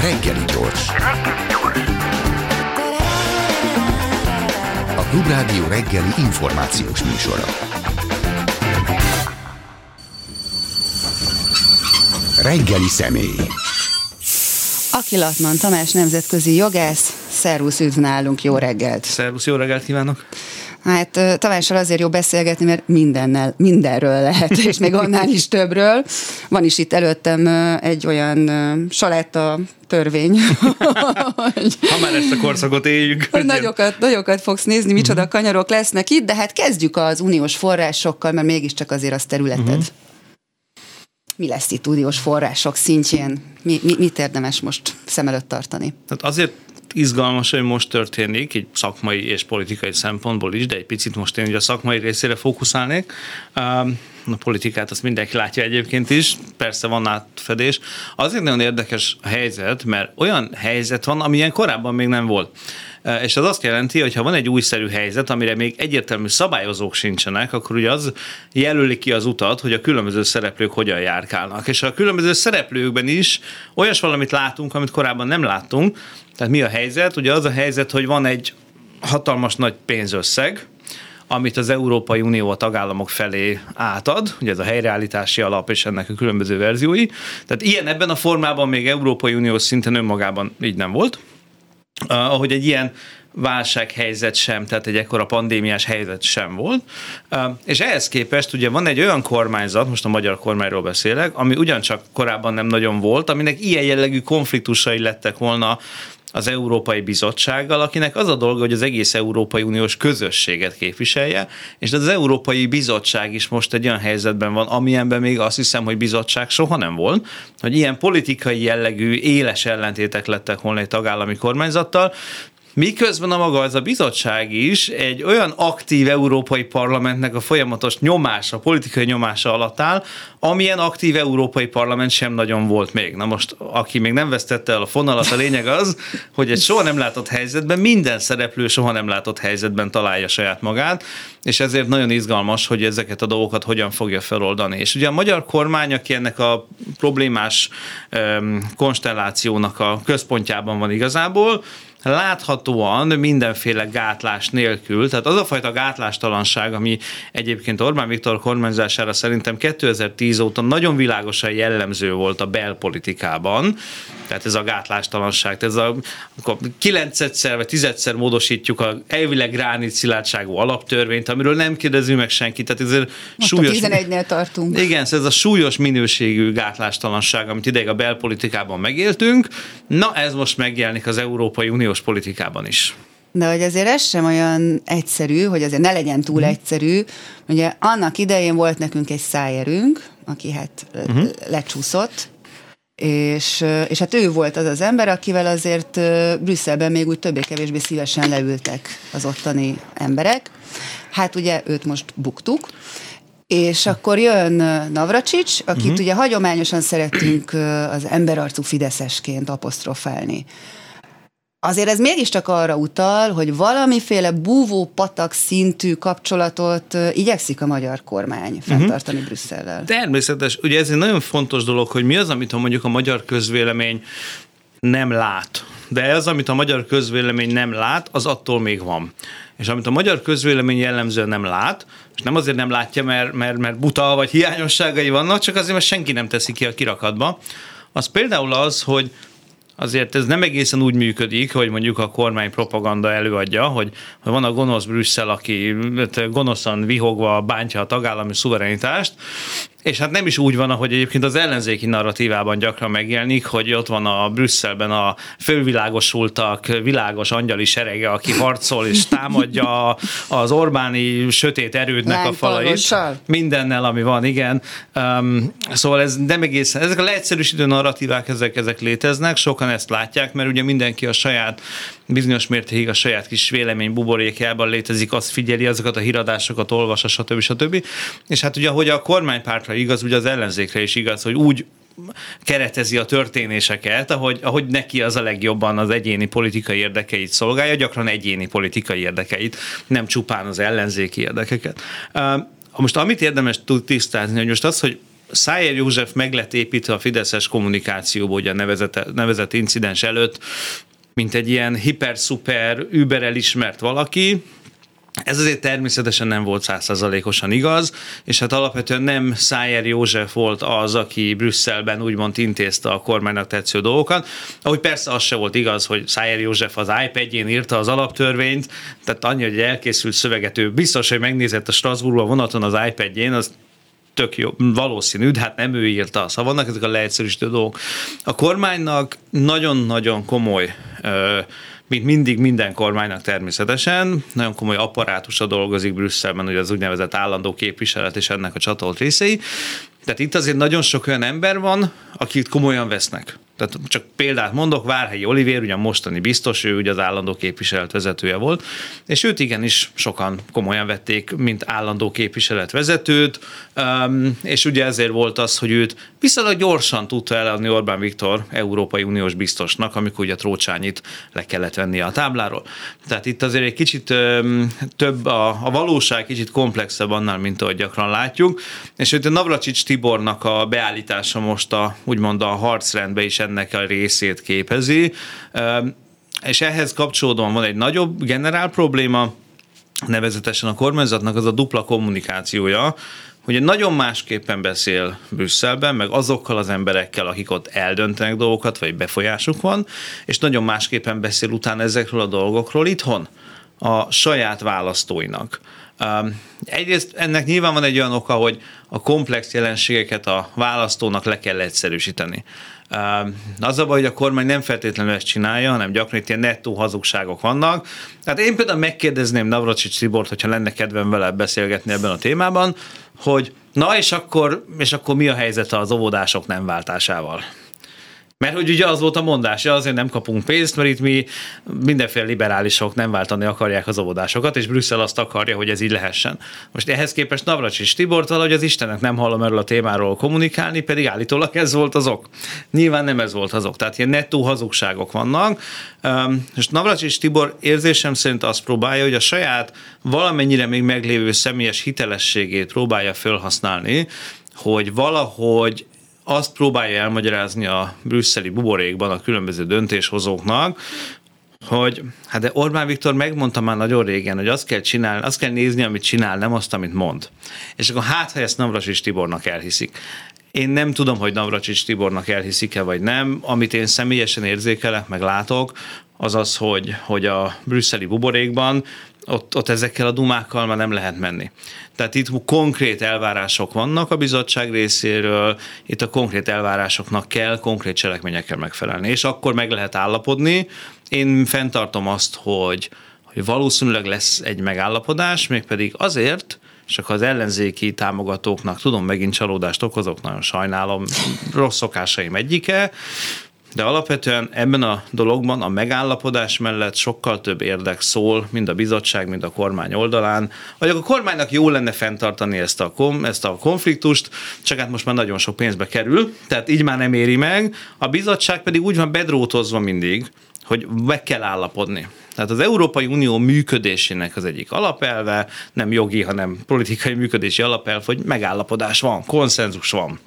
Reggeli gyors. A Klubrádió reggeli információs műsora. Reggeli személy. Aki Latman Tamás nemzetközi jogász, szervusz, üdv nálunk, jó reggelt! Szervusz, jó reggelt kívánok! Hát Tamással azért jó beszélgetni, mert mindennel, mindenről lehet, és még annál is többről. Van is itt előttem egy olyan salátta törvény. ha már ezt a korszakot éljük. Nagyokat, nagyokat fogsz nézni, micsoda uh-huh. kanyarok lesznek itt, de hát kezdjük az uniós forrásokkal, mert mégiscsak azért az területed. Uh-huh. Mi lesz itt uniós források szintjén? Mi, mi, mit érdemes most szem előtt tartani? Tehát azért izgalmas, hogy most történik, egy szakmai és politikai szempontból is, de egy picit most én ugye a szakmai részére fókuszálnék. A politikát azt mindenki látja egyébként is, persze van átfedés. Azért nagyon érdekes a helyzet, mert olyan helyzet van, amilyen korábban még nem volt. És az azt jelenti, hogy ha van egy újszerű helyzet, amire még egyértelmű szabályozók sincsenek, akkor ugye az jelöli ki az utat, hogy a különböző szereplők hogyan járkálnak. És a különböző szereplőkben is olyas valamit látunk, amit korábban nem láttunk. Tehát mi a helyzet? Ugye az a helyzet, hogy van egy hatalmas nagy pénzösszeg, amit az Európai Unió a tagállamok felé átad, ugye ez a helyreállítási alap és ennek a különböző verziói. Tehát ilyen ebben a formában még Európai Unió szinten önmagában így nem volt. Ahogy egy ilyen válsághelyzet sem, tehát egy ekkora pandémiás helyzet sem volt. És ehhez képest ugye van egy olyan kormányzat, most a magyar kormányról beszélek, ami ugyancsak korábban nem nagyon volt, aminek ilyen jellegű konfliktusai lettek volna az Európai Bizottsággal, akinek az a dolga, hogy az egész Európai Uniós közösséget képviselje, és az Európai Bizottság is most egy olyan helyzetben van, amilyenben még azt hiszem, hogy bizottság soha nem volt, hogy ilyen politikai jellegű éles ellentétek lettek volna egy tagállami kormányzattal, Miközben a maga az a bizottság is egy olyan aktív európai parlamentnek a folyamatos nyomása, politikai nyomása alatt áll, amilyen aktív európai parlament sem nagyon volt még. Na most, aki még nem vesztette el a fonalat, a lényeg az, hogy egy soha nem látott helyzetben minden szereplő soha nem látott helyzetben találja saját magát, és ezért nagyon izgalmas, hogy ezeket a dolgokat hogyan fogja feloldani. És ugye a magyar kormány, aki ennek a problémás konstellációnak a központjában van igazából, láthatóan mindenféle gátlás nélkül, tehát az a fajta gátlástalanság, ami egyébként Orbán Viktor kormányzására szerintem 2010 óta nagyon világosan jellemző volt a belpolitikában, tehát ez a gátlástalanság, tehát ez a, akkor kilencedszer vagy tizedszer módosítjuk a elvileg gránit szilárdságú alaptörvényt, amiről nem kérdezi meg senki, tehát ez Most súlyos... 11-nél tartunk. Igen, ez a súlyos minőségű gátlástalanság, amit ideig a belpolitikában megéltünk, na ez most megjelenik az Európai Unió uniós politikában is. De hogy azért ez sem olyan egyszerű, hogy azért ne legyen túl mm. egyszerű. Ugye annak idején volt nekünk egy szájerünk, aki hát mm. lecsúszott, és, és hát ő volt az az ember, akivel azért Brüsszelben még úgy többé-kevésbé szívesen leültek az ottani emberek. Hát ugye őt most buktuk, és akkor jön Navracsics, akit uh-huh. ugye hagyományosan szeretünk az emberarcú fideszesként apostrofálni azért ez mégiscsak arra utal, hogy valamiféle búvó patak szintű kapcsolatot igyekszik a magyar kormány fenntartani uh-huh. Brüsszellel. Természetes. Ugye ez egy nagyon fontos dolog, hogy mi az, amit a mondjuk a magyar közvélemény nem lát. De ez, amit a magyar közvélemény nem lát, az attól még van. És amit a magyar közvélemény jellemzően nem lát, és nem azért nem látja, mert, mert, mert buta vagy hiányosságai vannak, csak azért, mert senki nem teszi ki a kirakatba, az például az, hogy azért ez nem egészen úgy működik, hogy mondjuk a kormány propaganda előadja, hogy, hogy van a gonosz Brüsszel, aki hát gonoszan vihogva bántja a tagállami szuverenitást, és hát nem is úgy van, ahogy egyébként az ellenzéki narratívában gyakran megjelenik, hogy ott van a Brüsszelben a fölvilágosultak világos angyali serege, aki harcol és támadja az Orbáni sötét erődnek a falait. Mindennel, ami van, igen. Um, szóval ez nem egészen, ezek a leegyszerűsítő narratívák, ezek, ezek léteznek, sokan ezt látják, mert ugye mindenki a saját bizonyos mértékig a saját kis vélemény buborékjában létezik, azt figyeli, azokat a híradásokat olvassa, stb. stb. És hát ugye, hogy a kormánypártra igaz, ugye az ellenzékre is igaz, hogy úgy keretezi a történéseket, ahogy, ahogy neki az a legjobban az egyéni politikai érdekeit szolgálja, gyakran egyéni politikai érdekeit, nem csupán az ellenzéki érdekeket. Most amit érdemes tisztázni, hogy most az, hogy Szájer József meg lett építve a Fideszes kommunikációból, ugye a nevezett, nevezett incidens előtt, mint egy ilyen hiper-szuper, über elismert valaki, ez azért természetesen nem volt százszerzalékosan igaz, és hát alapvetően nem Szájer József volt az, aki Brüsszelben úgymond intézte a kormánynak tetsző dolgokat. Ahogy persze az se volt igaz, hogy Szájer József az iPad-jén írta az alaptörvényt, tehát annyi, hogy elkészült szöveget, ő biztos, hogy megnézett a Strasbourgba vonaton az iPad-jén, az tök jó, valószínű, de hát nem ő írta. Szóval vannak ezek a leegyszerűsítő dolgok. A kormánynak nagyon-nagyon komoly mint mindig minden kormánynak természetesen, nagyon komoly apparátusa dolgozik Brüsszelben, hogy az úgynevezett állandó képviselet és ennek a csatolt részei. Tehát itt azért nagyon sok olyan ember van, akit komolyan vesznek. Tehát csak példát mondok, Várhelyi Olivér, ugye mostani biztos, ő ugye az állandó képviselet vezetője volt, és őt igenis sokan komolyan vették, mint állandó képviselet vezetőt, és ugye ezért volt az, hogy őt viszonylag gyorsan tudta eladni Orbán Viktor Európai Uniós biztosnak, amikor ugye Trócsányit le kellett venni a tábláról. Tehát itt azért egy kicsit több, a, a valóság kicsit komplexebb annál, mint ahogy gyakran látjuk, és itt a Navracsics Tibornak a beállítása most a, úgymond a harcrendbe is ennek a részét képezi, és ehhez kapcsolódóan van egy nagyobb generál probléma, nevezetesen a kormányzatnak az a dupla kommunikációja, hogy nagyon másképpen beszél Brüsszelben, meg azokkal az emberekkel, akik ott eldöntenek dolgokat, vagy befolyásuk van, és nagyon másképpen beszél utána ezekről a dolgokról itthon, a saját választóinak. Egyrészt ennek nyilván van egy olyan oka, hogy a komplex jelenségeket a választónak le kell egyszerűsíteni. Az a baj, hogy a kormány nem feltétlenül ezt csinálja, hanem gyakran itt ilyen nettó hazugságok vannak. Tehát én például megkérdezném Navracsics Tibort, hogyha lenne kedvem vele beszélgetni ebben a témában, hogy na és akkor, és akkor mi a helyzet az óvodások nem váltásával? Mert hogy ugye az volt a mondás, azért nem kapunk pénzt, mert itt mi mindenféle liberálisok nem váltani akarják az óvodásokat, és Brüsszel azt akarja, hogy ez így lehessen. Most ehhez képest Navracsics Tibort valahogy az Istenek nem hallom erről a témáról kommunikálni, pedig állítólag ez volt az ok. Nyilván nem ez volt az ok, tehát ilyen nettó hazugságok vannak. És Navracsics Tibor érzésem szerint azt próbálja, hogy a saját valamennyire még meglévő személyes hitelességét próbálja felhasználni, hogy valahogy azt próbálja elmagyarázni a brüsszeli buborékban a különböző döntéshozóknak, hogy hát de Orbán Viktor megmondta már nagyon régen, hogy azt kell csinálni, azt kell nézni, amit csinál, nem azt, amit mond. És akkor hát, ha ezt Navracsics Tibornak elhiszik. Én nem tudom, hogy Navracsics Tibornak elhiszik-e vagy nem. Amit én személyesen érzékelek, meg látok, az az, hogy, hogy a brüsszeli buborékban ott, ott ezekkel a dumákkal már nem lehet menni. Tehát itt konkrét elvárások vannak a bizottság részéről, itt a konkrét elvárásoknak kell konkrét cselekményekkel megfelelni, és akkor meg lehet állapodni. Én fenntartom azt, hogy, hogy valószínűleg lesz egy megállapodás, mégpedig azért, csak az ellenzéki támogatóknak tudom, megint csalódást okozok, nagyon sajnálom, rossz szokásaim egyike, de alapvetően ebben a dologban a megállapodás mellett sokkal több érdek szól, mind a bizottság, mind a kormány oldalán. Vagy a kormánynak jó lenne fenntartani ezt a, kom, ezt a konfliktust, csak hát most már nagyon sok pénzbe kerül, tehát így már nem éri meg. A bizottság pedig úgy van bedrótozva mindig, hogy meg kell állapodni. Tehát az Európai Unió működésének az egyik alapelve, nem jogi, hanem politikai működési alapelv, hogy megállapodás van, konszenzus van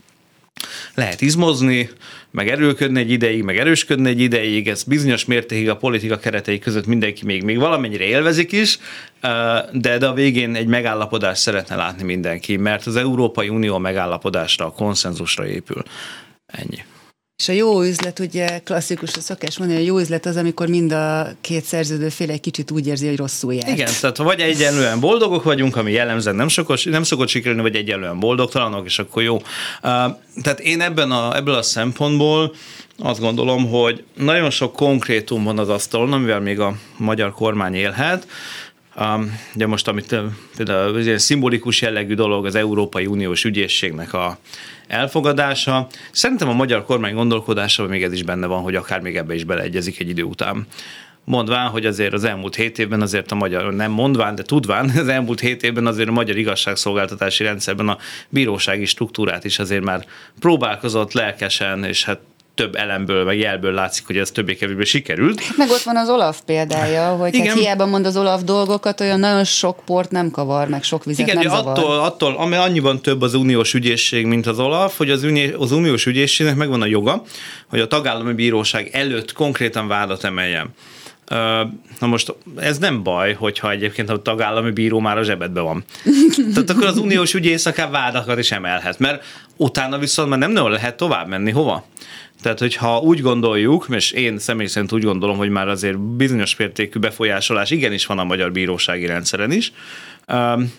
lehet izmozni, meg erőlködni egy ideig, meg erősködni egy ideig, ez bizonyos mértékig a politika keretei között mindenki még, még valamennyire élvezik is, de, de a végén egy megállapodást szeretne látni mindenki, mert az Európai Unió megállapodásra, a konszenzusra épül. Ennyi. És a jó üzlet, ugye klasszikus, a szokás mondani, a jó üzlet az, amikor mind a két szerződő fél egy kicsit úgy érzi, hogy rosszul járt. Igen, tehát vagy egyenlően boldogok vagyunk, ami jellemzően nem, sokos, nem szokott sikerülni, vagy egyenlően boldogtalanok, és akkor jó. Uh, tehát én ebben a, ebből a szempontból azt gondolom, hogy nagyon sok konkrétum van az asztalon, amivel még a magyar kormány élhet, Um, ugye most, amit például ez egy szimbolikus jellegű dolog az Európai Uniós ügyészségnek a elfogadása. Szerintem a magyar kormány gondolkodása még ez is benne van, hogy akár még ebbe is beleegyezik egy idő után mondván, hogy azért az elmúlt hét évben azért a magyar, nem mondván, de tudván, az elmúlt hét évben azért a magyar igazságszolgáltatási rendszerben a bírósági struktúrát is azért már próbálkozott lelkesen, és hát több elemből, meg jelből látszik, hogy ez többé-kevésbé sikerült. Meg ott van az Olaf példája, hogy hát hiába mond az Olaf dolgokat, olyan nagyon sok port nem kavar, meg sok vizet Igen, nem zavar. attól, attól, ami annyiban több az uniós ügyészség, mint az Olaf, hogy az, uni, az uniós ügyészségnek megvan a joga, hogy a tagállami bíróság előtt konkrétan vádat emeljen. Na most ez nem baj, hogyha egyébként a tagállami bíró már a zsebedben van. Tehát akkor az uniós ügyész akár vádakat is emelhet, mert utána viszont már nem nagyon lehet tovább menni. Hova? Tehát, hogyha úgy gondoljuk, és én személy szerint úgy gondolom, hogy már azért bizonyos mértékű befolyásolás igenis van a magyar bírósági rendszeren is,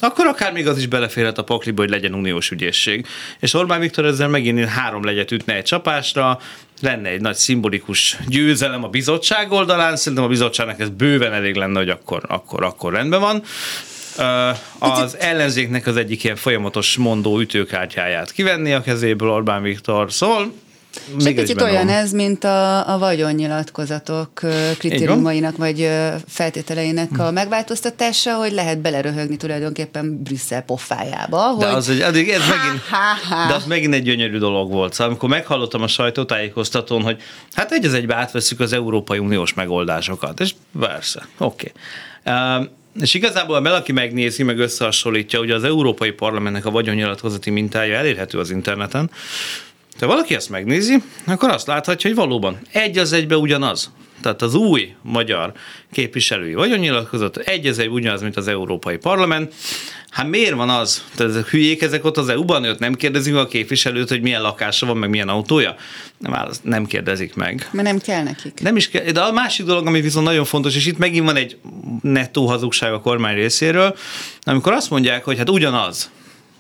akkor akár még az is beleférhet a pakliba, hogy legyen uniós ügyészség. És Orbán Viktor ezzel megint három legyet ütne egy csapásra, lenne egy nagy szimbolikus győzelem a bizottság oldalán, szerintem a bizottságnak ez bőven elég lenne, hogy akkor, akkor, akkor rendben van. Az ellenzéknek az egyik ilyen folyamatos mondó ütőkártyáját kivenni a kezéből Orbán Viktor, szóval és egy kicsit olyan van. ez, mint a, a vagyonnyilatkozatok kritériumainak vagy feltételeinek a megváltoztatása, hogy lehet beleröhögni tulajdonképpen Brüsszel pofájába. De, az, egy, addig ez ha, megint, ha, ha. de az megint egy gyönyörű dolog volt. Szóval amikor meghallottam a sajtótájékoztatón, hogy hát egy az egybe átveszük az Európai Uniós megoldásokat, és persze, oké. Okay. Uh, és igazából, ha valaki megnézi, meg összehasonlítja, ugye az Európai Parlamentnek a vagyonnyilatkozati mintája elérhető az interneten, ha valaki ezt megnézi, akkor azt láthatja, hogy valóban egy az egybe ugyanaz. Tehát az új magyar képviselői vagyonnyilatkozat egy az egy ugyanaz, mint az Európai Parlament. Hát miért van az? Tehát ezek hülyék ezek ott az EU-ban, ott nem kérdezik a képviselőt, hogy milyen lakása van, meg milyen autója? Nem, nem kérdezik meg. Mert nem kell nekik. Nem is kell. De a másik dolog, ami viszont nagyon fontos, és itt megint van egy nettó hazugság a kormány részéről, amikor azt mondják, hogy hát ugyanaz,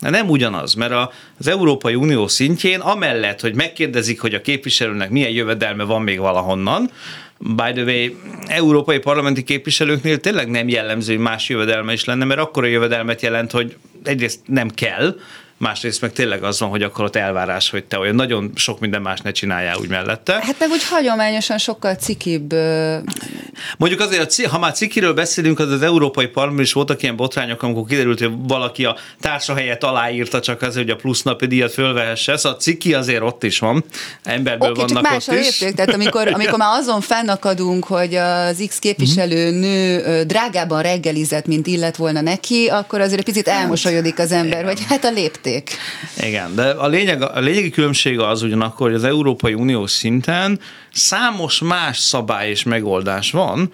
de nem ugyanaz, mert az Európai Unió szintjén, amellett, hogy megkérdezik, hogy a képviselőnek milyen jövedelme van még valahonnan, by the way, európai parlamenti képviselőknél tényleg nem jellemző, hogy más jövedelme is lenne, mert akkor a jövedelmet jelent, hogy egyrészt nem kell, másrészt meg tényleg az van, hogy akkor ott elvárás, hogy te olyan nagyon sok minden más ne csináljál úgy mellette. Hát meg úgy hagyományosan sokkal cikibb. Mondjuk azért, ha már cikiről beszélünk, az az Európai Parlament is voltak ilyen botrányok, amikor kiderült, hogy valaki a társa helyet aláírta csak azért, hogy a plusz napi díjat fölvehesse. Szóval a ciki azért ott is van. Emberből okay, vannak csak ott is. Érték, tehát amikor, amikor már azon fennakadunk, hogy az X képviselő nő drágában reggelizett, mint illet volna neki, akkor azért egy picit elmosolyodik az ember, hogy hát a lépték érték. Igen, de a, lényeg, a lényegi különbség az ugyanakkor, hogy az Európai Unió szinten számos más szabály és megoldás van,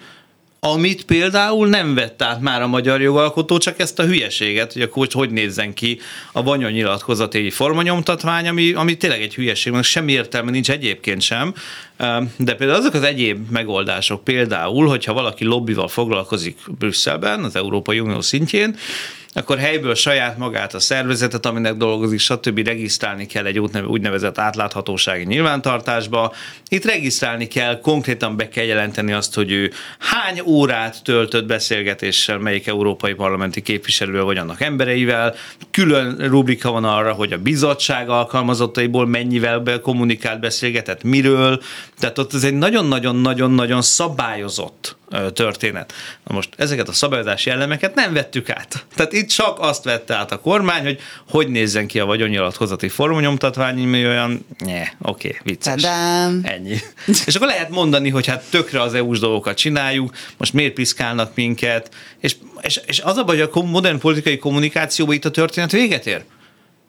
amit például nem vett át már a magyar jogalkotó, csak ezt a hülyeséget, hogy akkor hogy nézzen ki a Banya nyilatkozat egy formanyomtatvány, ami, ami tényleg egy hülyeség, mert semmi értelme nincs egyébként sem, de például azok az egyéb megoldások, például, hogyha valaki lobbival foglalkozik Brüsszelben, az Európai Unió szintjén, akkor helyből saját magát a szervezetet, aminek dolgozik, stb. regisztrálni kell egy úgynevezett átláthatósági nyilvántartásba. Itt regisztrálni kell, konkrétan be kell jelenteni azt, hogy ő hány órát töltött beszélgetéssel, melyik európai parlamenti képviselővel vagy annak embereivel. Külön rubrika van arra, hogy a bizottság alkalmazottaiból mennyivel kommunikált, beszélgetett, miről. Tehát ott ez egy nagyon-nagyon-nagyon-nagyon szabályozott történet. Na most ezeket a szabályozási elemeket nem vettük át. Tehát itt csak azt vette át a kormány, hogy hogy nézzen ki a vagyonnyilatkozati formanyomtatvány, mi olyan, ne, oké, okay, vicces. Tadám. Ennyi. és akkor lehet mondani, hogy hát tökre az EU-s dolgokat csináljuk, most miért piszkálnak minket, és, és, és az a baj, hogy a modern politikai kommunikációban itt a történet véget ér.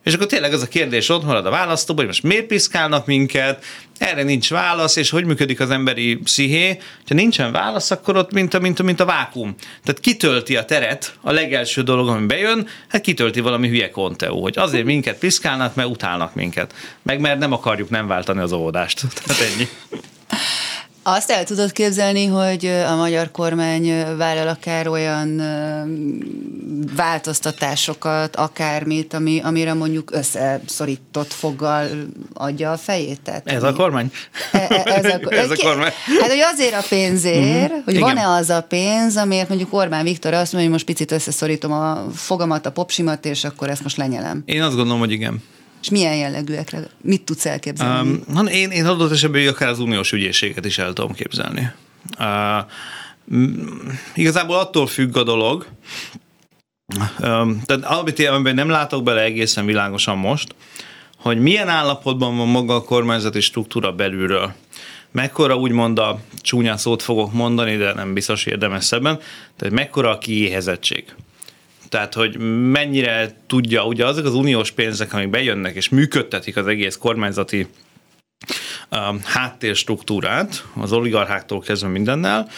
És akkor tényleg az a kérdés ott marad a választóban, hogy most miért piszkálnak minket, erre nincs válasz, és hogy működik az emberi psziché. Ha nincsen válasz, akkor ott mint a, mint a, mint a vákum. Tehát kitölti a teret, a legelső dolog, ami bejön, hát kitölti valami hülye konteó, hogy azért minket piszkálnak, mert utálnak minket. Meg mert nem akarjuk nem váltani az óvodást. Tehát ennyi. Azt el tudod képzelni, hogy a magyar kormány vállal akár olyan változtatásokat, akármit, ami, amire mondjuk összeszorított foggal adja a fejét? Tehát, ez a kormány? E, e, ez, a, ez a kormány. Hát, hogy azért a pénzért, uh-huh. hogy Igen. van-e az a pénz, amiért mondjuk Orbán Viktor azt mondja, hogy most picit összeszorítom a fogamat, a popsimat, és akkor ezt most lenyelem. Én azt gondolom, hogy igen. És milyen jellegűekre? Mit tudsz elképzelni? Um, én, én adott esetben akár az uniós ügyészséget is el tudom képzelni. Uh, igazából attól függ a dolog, um, tehát amit én nem látok bele egészen világosan most, hogy milyen állapotban van maga a kormányzati struktúra belülről. Mekkora úgymond a csúnya szót fogok mondani, de nem biztos érdemes szebben, tehát mekkora a kiéhezettség. Tehát, hogy mennyire tudja, ugye azok az uniós pénzek, amik bejönnek és működtetik az egész kormányzati um, háttérstruktúrát, az oligarcháktól kezdve mindennel,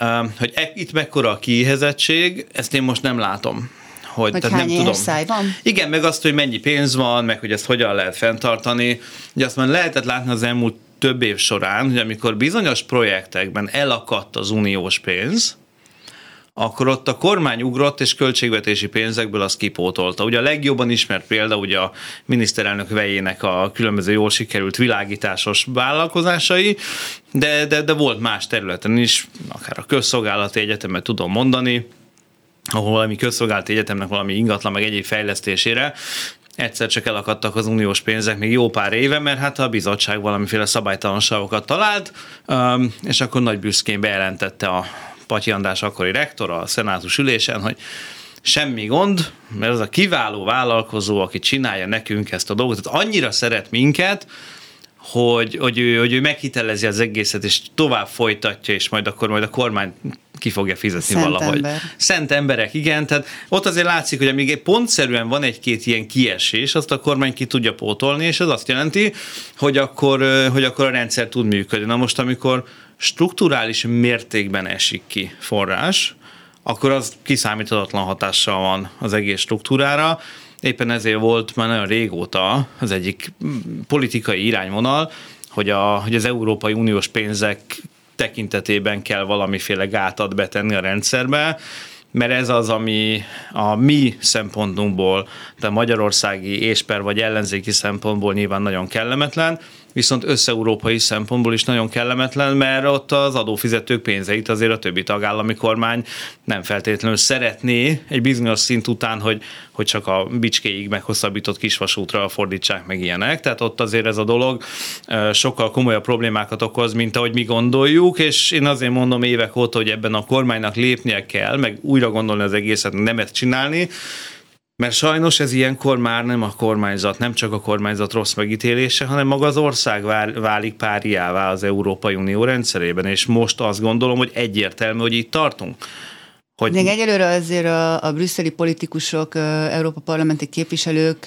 um, hogy e, itt mekkora a kiéhezettség, ezt én most nem látom. Hogy, hogy tehát nem tudom. van? Igen, meg azt, hogy mennyi pénz van, meg hogy ezt hogyan lehet fenntartani. Ugye azt már lehetett látni az elmúlt több év során, hogy amikor bizonyos projektekben elakadt az uniós pénz, akkor ott a kormány ugrott, és költségvetési pénzekből azt kipótolta. Ugye a legjobban ismert példa ugye a miniszterelnök vejének a különböző jól sikerült világításos vállalkozásai, de, de, de volt más területen is, akár a közszolgálati egyetemet tudom mondani, ahol valami közszolgálati egyetemnek valami ingatlan meg egyéb fejlesztésére egyszer csak elakadtak az uniós pénzek még jó pár éve, mert hát a bizottság valamiféle szabálytalanságokat talált, és akkor nagy büszkén bejelentette a Patyi András akkori rektor a szenátus ülésen, hogy semmi gond, mert az a kiváló vállalkozó, aki csinálja nekünk ezt a dolgot, tehát annyira szeret minket, hogy, hogy, ő, hogy ő meghitelezi az egészet, és tovább folytatja, és majd akkor majd a kormány ki fogja fizetni Szent valahogy. Ember. Szent emberek, igen, tehát ott azért látszik, hogy amíg pontszerűen van egy-két ilyen kiesés, azt a kormány ki tudja pótolni, és ez azt jelenti, hogy akkor, hogy akkor a rendszer tud működni. Na most, amikor strukturális mértékben esik ki forrás, akkor az kiszámíthatatlan hatással van az egész struktúrára. Éppen ezért volt már nagyon régóta az egyik politikai irányvonal, hogy, a, hogy az Európai Uniós pénzek tekintetében kell valamiféle gátat betenni a rendszerbe, mert ez az, ami a mi szempontunkból, de magyarországi ésper vagy ellenzéki szempontból nyilván nagyon kellemetlen, viszont összeurópai szempontból is nagyon kellemetlen, mert ott az adófizetők pénzeit azért a többi tagállami kormány nem feltétlenül szeretné egy bizonyos szint után, hogy, hogy csak a bicskéig meghosszabbított kisvasútra fordítsák meg ilyenek. Tehát ott azért ez a dolog sokkal komolyabb problémákat okoz, mint ahogy mi gondoljuk, és én azért mondom évek óta, hogy ebben a kormánynak lépnie kell, meg újra gondolni az egészet, nemet csinálni, mert sajnos ez ilyenkor már nem a kormányzat, nem csak a kormányzat rossz megítélése, hanem maga az ország válik páriává az Európai Unió rendszerében, és most azt gondolom, hogy egyértelmű, hogy itt tartunk. Hogy... Még egyelőre azért a, a brüsszeli politikusok, Európa parlamenti képviselők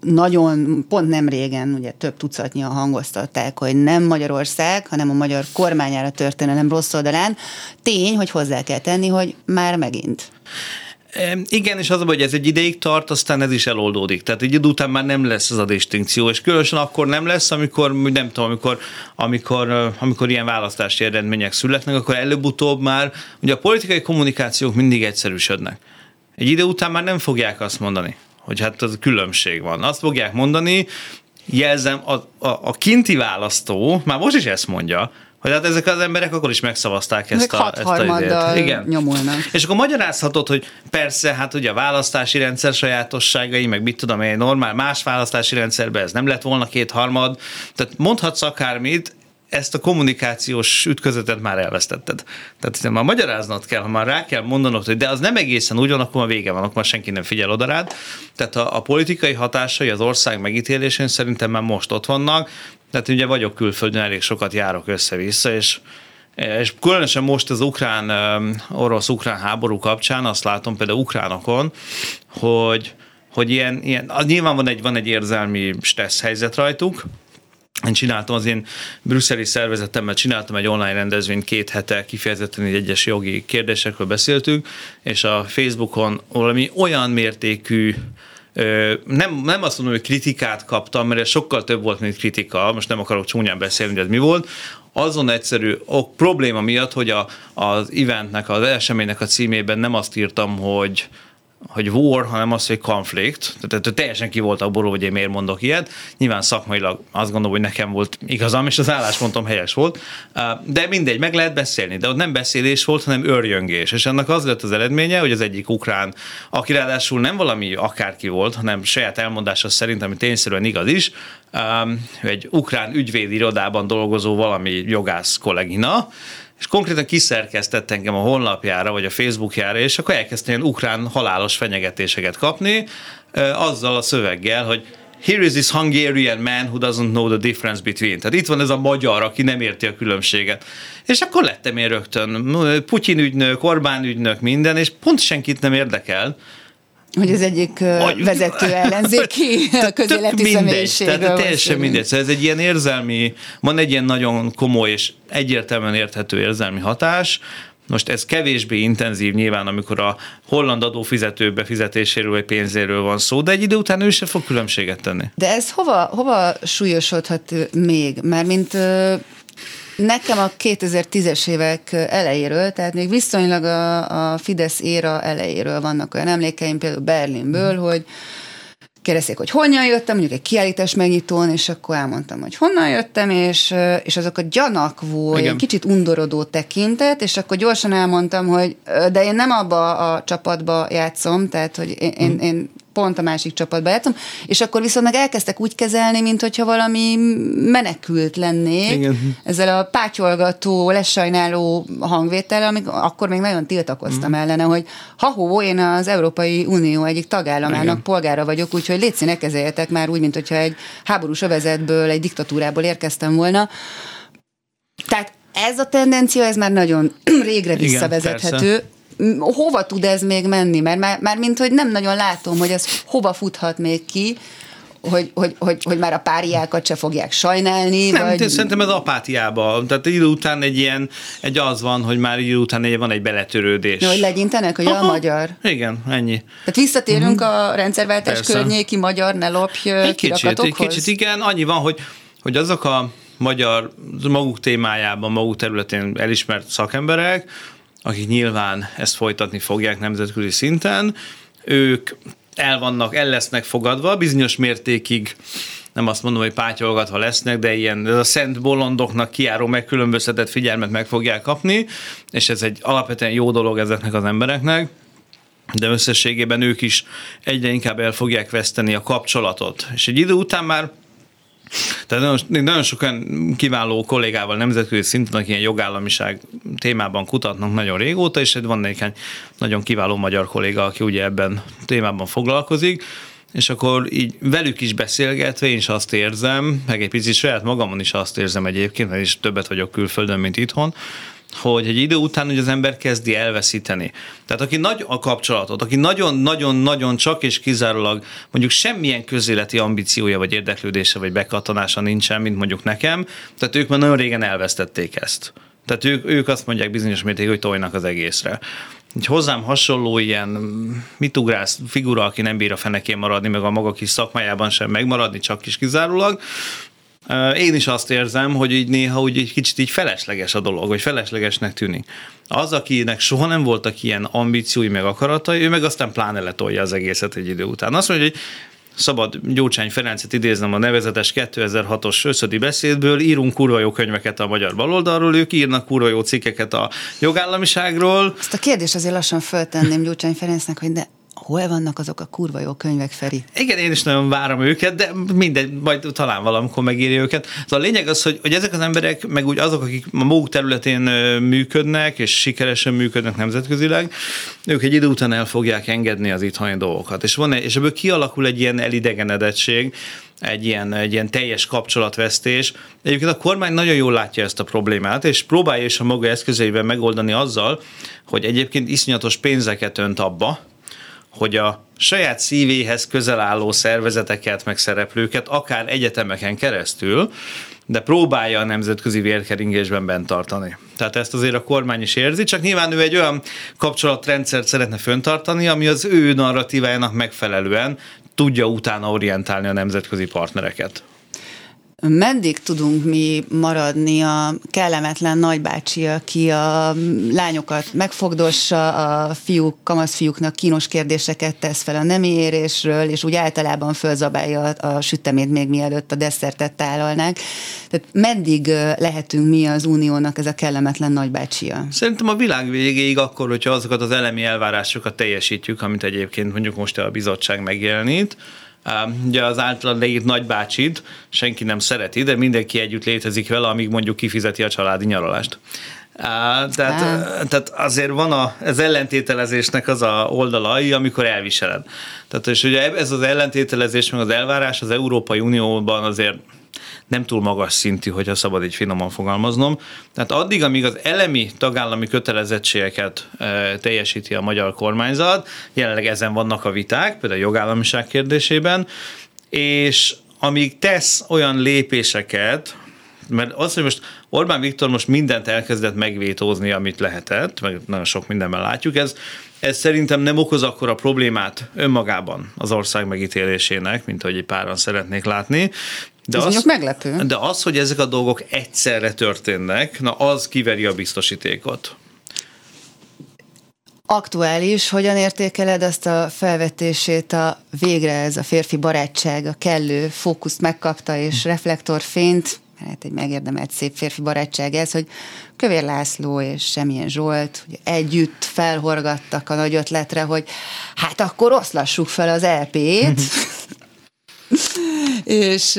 nagyon, pont nem régen, ugye több tucatnyi hangoztatták, hogy nem Magyarország, hanem a magyar kormányára történelem rossz oldalán. Tény, hogy hozzá kell tenni, hogy már megint. Igen, és az a hogy ez egy ideig tart, aztán ez is eloldódik. Tehát egy idő után már nem lesz ez a distinkció, és különösen akkor nem lesz, amikor, nem tudom, amikor, amikor, amikor ilyen választási eredmények születnek, akkor előbb-utóbb már, ugye a politikai kommunikációk mindig egyszerűsödnek. Egy idő után már nem fogják azt mondani, hogy hát az különbség van. Azt fogják mondani, jelzem, a, a, a kinti választó már most is ezt mondja, hogy hát ezek az emberek akkor is megszavazták ezt ezek a, ezt a. Igen. nyomulnak. És akkor magyarázhatod, hogy persze, hát ugye a választási rendszer sajátosságai, meg mit tudom egy normál más választási rendszerben ez nem lett volna kétharmad, tehát mondhatsz akármit, ezt a kommunikációs ütközetet már elvesztetted. Tehát ha már magyaráznod kell, ha már rá kell mondanod, hogy de az nem egészen úgy van, akkor már vége van, akkor már senki nem figyel oda rád. Tehát a, a politikai hatásai az ország megítélésén szerintem már most ott vannak, tehát ugye vagyok külföldön, elég sokat járok össze-vissza, és és különösen most az ukrán, orosz-ukrán háború kapcsán azt látom például ukránokon, hogy, hogy ilyen, ilyen az nyilván van egy, van egy érzelmi stressz helyzet rajtuk, én csináltam az én brüsszeli szervezetemmel, csináltam egy online rendezvényt két hete, kifejezetten egy egyes jogi kérdésekről beszéltünk, és a Facebookon valami olyan mértékű nem, nem azt mondom, hogy kritikát kaptam, mert ez sokkal több volt, mint kritika, most nem akarok csúnyán beszélni, hogy ez mi volt, azon egyszerű ok, probléma miatt, hogy a, az eventnek, az eseménynek a címében nem azt írtam, hogy, hogy war, hanem az, hogy konflikt. Tehát teljesen ki volt abból, hogy én miért mondok ilyet. Nyilván szakmailag azt gondolom, hogy nekem volt igazam, és az álláspontom helyes volt. De mindegy, meg lehet beszélni. De ott nem beszélés volt, hanem örjöngés. És ennek az lett az eredménye, hogy az egyik ukrán, aki ráadásul nem valami akárki volt, hanem saját elmondása szerint, ami tényszerűen igaz is, egy ukrán ügyvédirodában dolgozó valami jogász kollégina, és konkrétan kiszerkesztett engem a honlapjára, vagy a Facebookjára, és akkor elkezdtem ilyen ukrán halálos fenyegetéseket kapni, azzal a szöveggel, hogy here is this Hungarian man who doesn't know the difference between. Tehát itt van ez a magyar, aki nem érti a különbséget. És akkor lettem én rögtön Putyin ügynök, Orbán ügynök, minden, és pont senkit nem érdekel, hogy az egyik Vagy, vezető ellenzéki közéleti mindegy, tehát teljesen mindegy. Szóval ez egy ilyen érzelmi, van egy ilyen nagyon komoly és egyértelműen érthető érzelmi hatás, most ez kevésbé intenzív nyilván, amikor a holland adófizető befizetéséről vagy pénzéről van szó, de egy idő után ő sem fog különbséget tenni. De ez hova, hova súlyosodhat még? Mert mint Nekem a 2010-es évek elejéről, tehát még viszonylag a, a Fidesz éra elejéről vannak olyan emlékeim, például Berlinből, mm. hogy kérdezték, hogy honnan jöttem, mondjuk egy kiállítás megnyitón, és akkor elmondtam, hogy honnan jöttem, és, és azok a gyanakvó, egy kicsit undorodó tekintet, és akkor gyorsan elmondtam, hogy de én nem abba a csapatba játszom, tehát hogy én, én, én pont a másik csapatba játszom, és akkor viszont meg elkezdtek úgy kezelni, mint hogyha valami menekült lennék, Igen. ezzel a pátyolgató, lesajnáló hangvétel, amik akkor még nagyon tiltakoztam mm. ellene, hogy ha-hó, én az Európai Unió egyik tagállamának Igen. polgára vagyok, úgyhogy létszi ne kezeljetek már úgy, mint hogyha egy háborús övezetből, egy diktatúrából érkeztem volna. Tehát ez a tendencia, ez már nagyon régre visszavezethető. Igen, hova tud ez még menni? Mert már, már mint, hogy nem nagyon látom, hogy ez hova futhat még ki, hogy, hogy, hogy, hogy már a páriákat se fogják sajnálni? Nem, vagy... szerintem ez apátiába. Tehát idő után egy ilyen, egy az van, hogy már idő után egy, van egy beletörődés. No, hogy legyintenek, hogy Aha. a magyar. Igen, ennyi. Tehát visszatérünk uh-huh. a rendszerváltás Persze. környéki magyar ne lopj egy kicsit, egy kicsit, igen. Annyi van, hogy, hogy azok a magyar maguk témájában, maguk területén elismert szakemberek, akik nyilván ezt folytatni fogják nemzetközi szinten, ők el vannak, el lesznek fogadva, bizonyos mértékig nem azt mondom, hogy pátyolgatva lesznek, de ilyen ez a szent bolondoknak kiáró megkülönböztetett figyelmet meg fogják kapni, és ez egy alapvetően jó dolog ezeknek az embereknek de összességében ők is egyre inkább el fogják veszteni a kapcsolatot. És egy idő után már tehát nagyon, nagyon sokan kiváló kollégával nemzetközi szinten, akik ilyen jogállamiság témában kutatnak nagyon régóta, és van néhány nagyon kiváló magyar kolléga, aki ugye ebben témában foglalkozik, és akkor így velük is beszélgetve én is azt érzem, meg egy picit saját magamon is azt érzem egyébként, mert is többet vagyok külföldön, mint itthon, hogy egy idő után hogy az ember kezdi elveszíteni. Tehát aki nagy a kapcsolatot, aki nagyon-nagyon-nagyon csak és kizárólag mondjuk semmilyen közéleti ambíciója, vagy érdeklődése, vagy bekatonása nincsen, mint mondjuk nekem, tehát ők már nagyon régen elvesztették ezt. Tehát ők, ők azt mondják bizonyos mértékig, hogy tojnak az egészre. Egy hozzám hasonló ilyen mitugrász figura, aki nem bír a fenekén maradni, meg a maga kis szakmájában sem megmaradni, csak is kizárólag, én is azt érzem, hogy így néha úgy egy kicsit így felesleges a dolog, vagy feleslegesnek tűnik. Az, akinek soha nem voltak ilyen ambíciói, meg akaratai, ő meg aztán pláne letolja az egészet egy idő után. Azt mondja, hogy szabad Gyurcsány Ferencet idéznem a nevezetes 2006-os összödi beszédből, írunk kurva jó könyveket a magyar baloldalról, ők írnak kurva jó cikkeket a jogállamiságról. Ezt a kérdést azért lassan föltenném Gyurcsány Ferencnek, hogy de hol vannak azok a kurva jó könyvek, Feri? Igen, én is nagyon várom őket, de mindegy, majd talán valamikor megírja őket. Szóval a lényeg az, hogy, hogy ezek az emberek, meg úgy azok, akik a maguk területén működnek, és sikeresen működnek nemzetközileg, ők egy idő után el fogják engedni az itthoni dolgokat. És, van, és ebből kialakul egy ilyen elidegenedettség, egy ilyen, egy ilyen teljes kapcsolatvesztés. Egyébként a kormány nagyon jól látja ezt a problémát, és próbálja is a maga eszközeivel megoldani azzal, hogy egyébként iszonyatos pénzeket önt abba, hogy a saját szívéhez közel álló szervezeteket, meg szereplőket, akár egyetemeken keresztül, de próbálja a nemzetközi vérkeringésben bent tartani. Tehát ezt azért a kormány is érzi, csak nyilván ő egy olyan kapcsolatrendszert szeretne föntartani, ami az ő narratívájának megfelelően tudja utána orientálni a nemzetközi partnereket meddig tudunk mi maradni a kellemetlen nagybácsi, aki a lányokat megfogdossa, a fiúk, kamaszfiúknak kínos kérdéseket tesz fel a nemi érésről, és úgy általában fölzabálja a, a még mielőtt a desszertet tálalnák. Tehát meddig lehetünk mi az uniónak ez a kellemetlen nagybácsia? Szerintem a világ végéig akkor, hogyha azokat az elemi elvárásokat teljesítjük, amit egyébként mondjuk most a bizottság megjelenít, Ugye az általán leírt nagybácsit senki nem szereti, de mindenki együtt létezik vele, amíg mondjuk kifizeti a családi nyaralást. Tehát, tehát azért van a, az ellentételezésnek az a oldalai, amikor elviseled. Tehát és ugye ez az ellentételezés, meg az elvárás az Európai Unióban azért nem túl magas szintű, hogyha szabad így finoman fogalmaznom. Tehát addig, amíg az elemi tagállami kötelezettségeket e, teljesíti a magyar kormányzat, jelenleg ezen vannak a viták, például a jogállamiság kérdésében, és amíg tesz olyan lépéseket, mert az, hogy most Orbán Viktor most mindent elkezdett megvétózni, amit lehetett, meg nagyon sok mindenben látjuk, ez, ez szerintem nem okoz akkor a problémát önmagában az ország megítélésének, mint ahogy egy páran szeretnék látni. De az, meglepő. De az, hogy ezek a dolgok egyszerre történnek, na az kiveri a biztosítékot. Aktuális, hogyan értékeled azt a felvetését a végre ez a férfi barátság, a kellő fókuszt megkapta és reflektorfényt hát egy megérdemelt szép férfi barátság ez, hogy Kövér László és Semmilyen Zsolt hogy együtt felhorgattak a nagy ötletre, hogy hát akkor oszlassuk fel az LP-t, és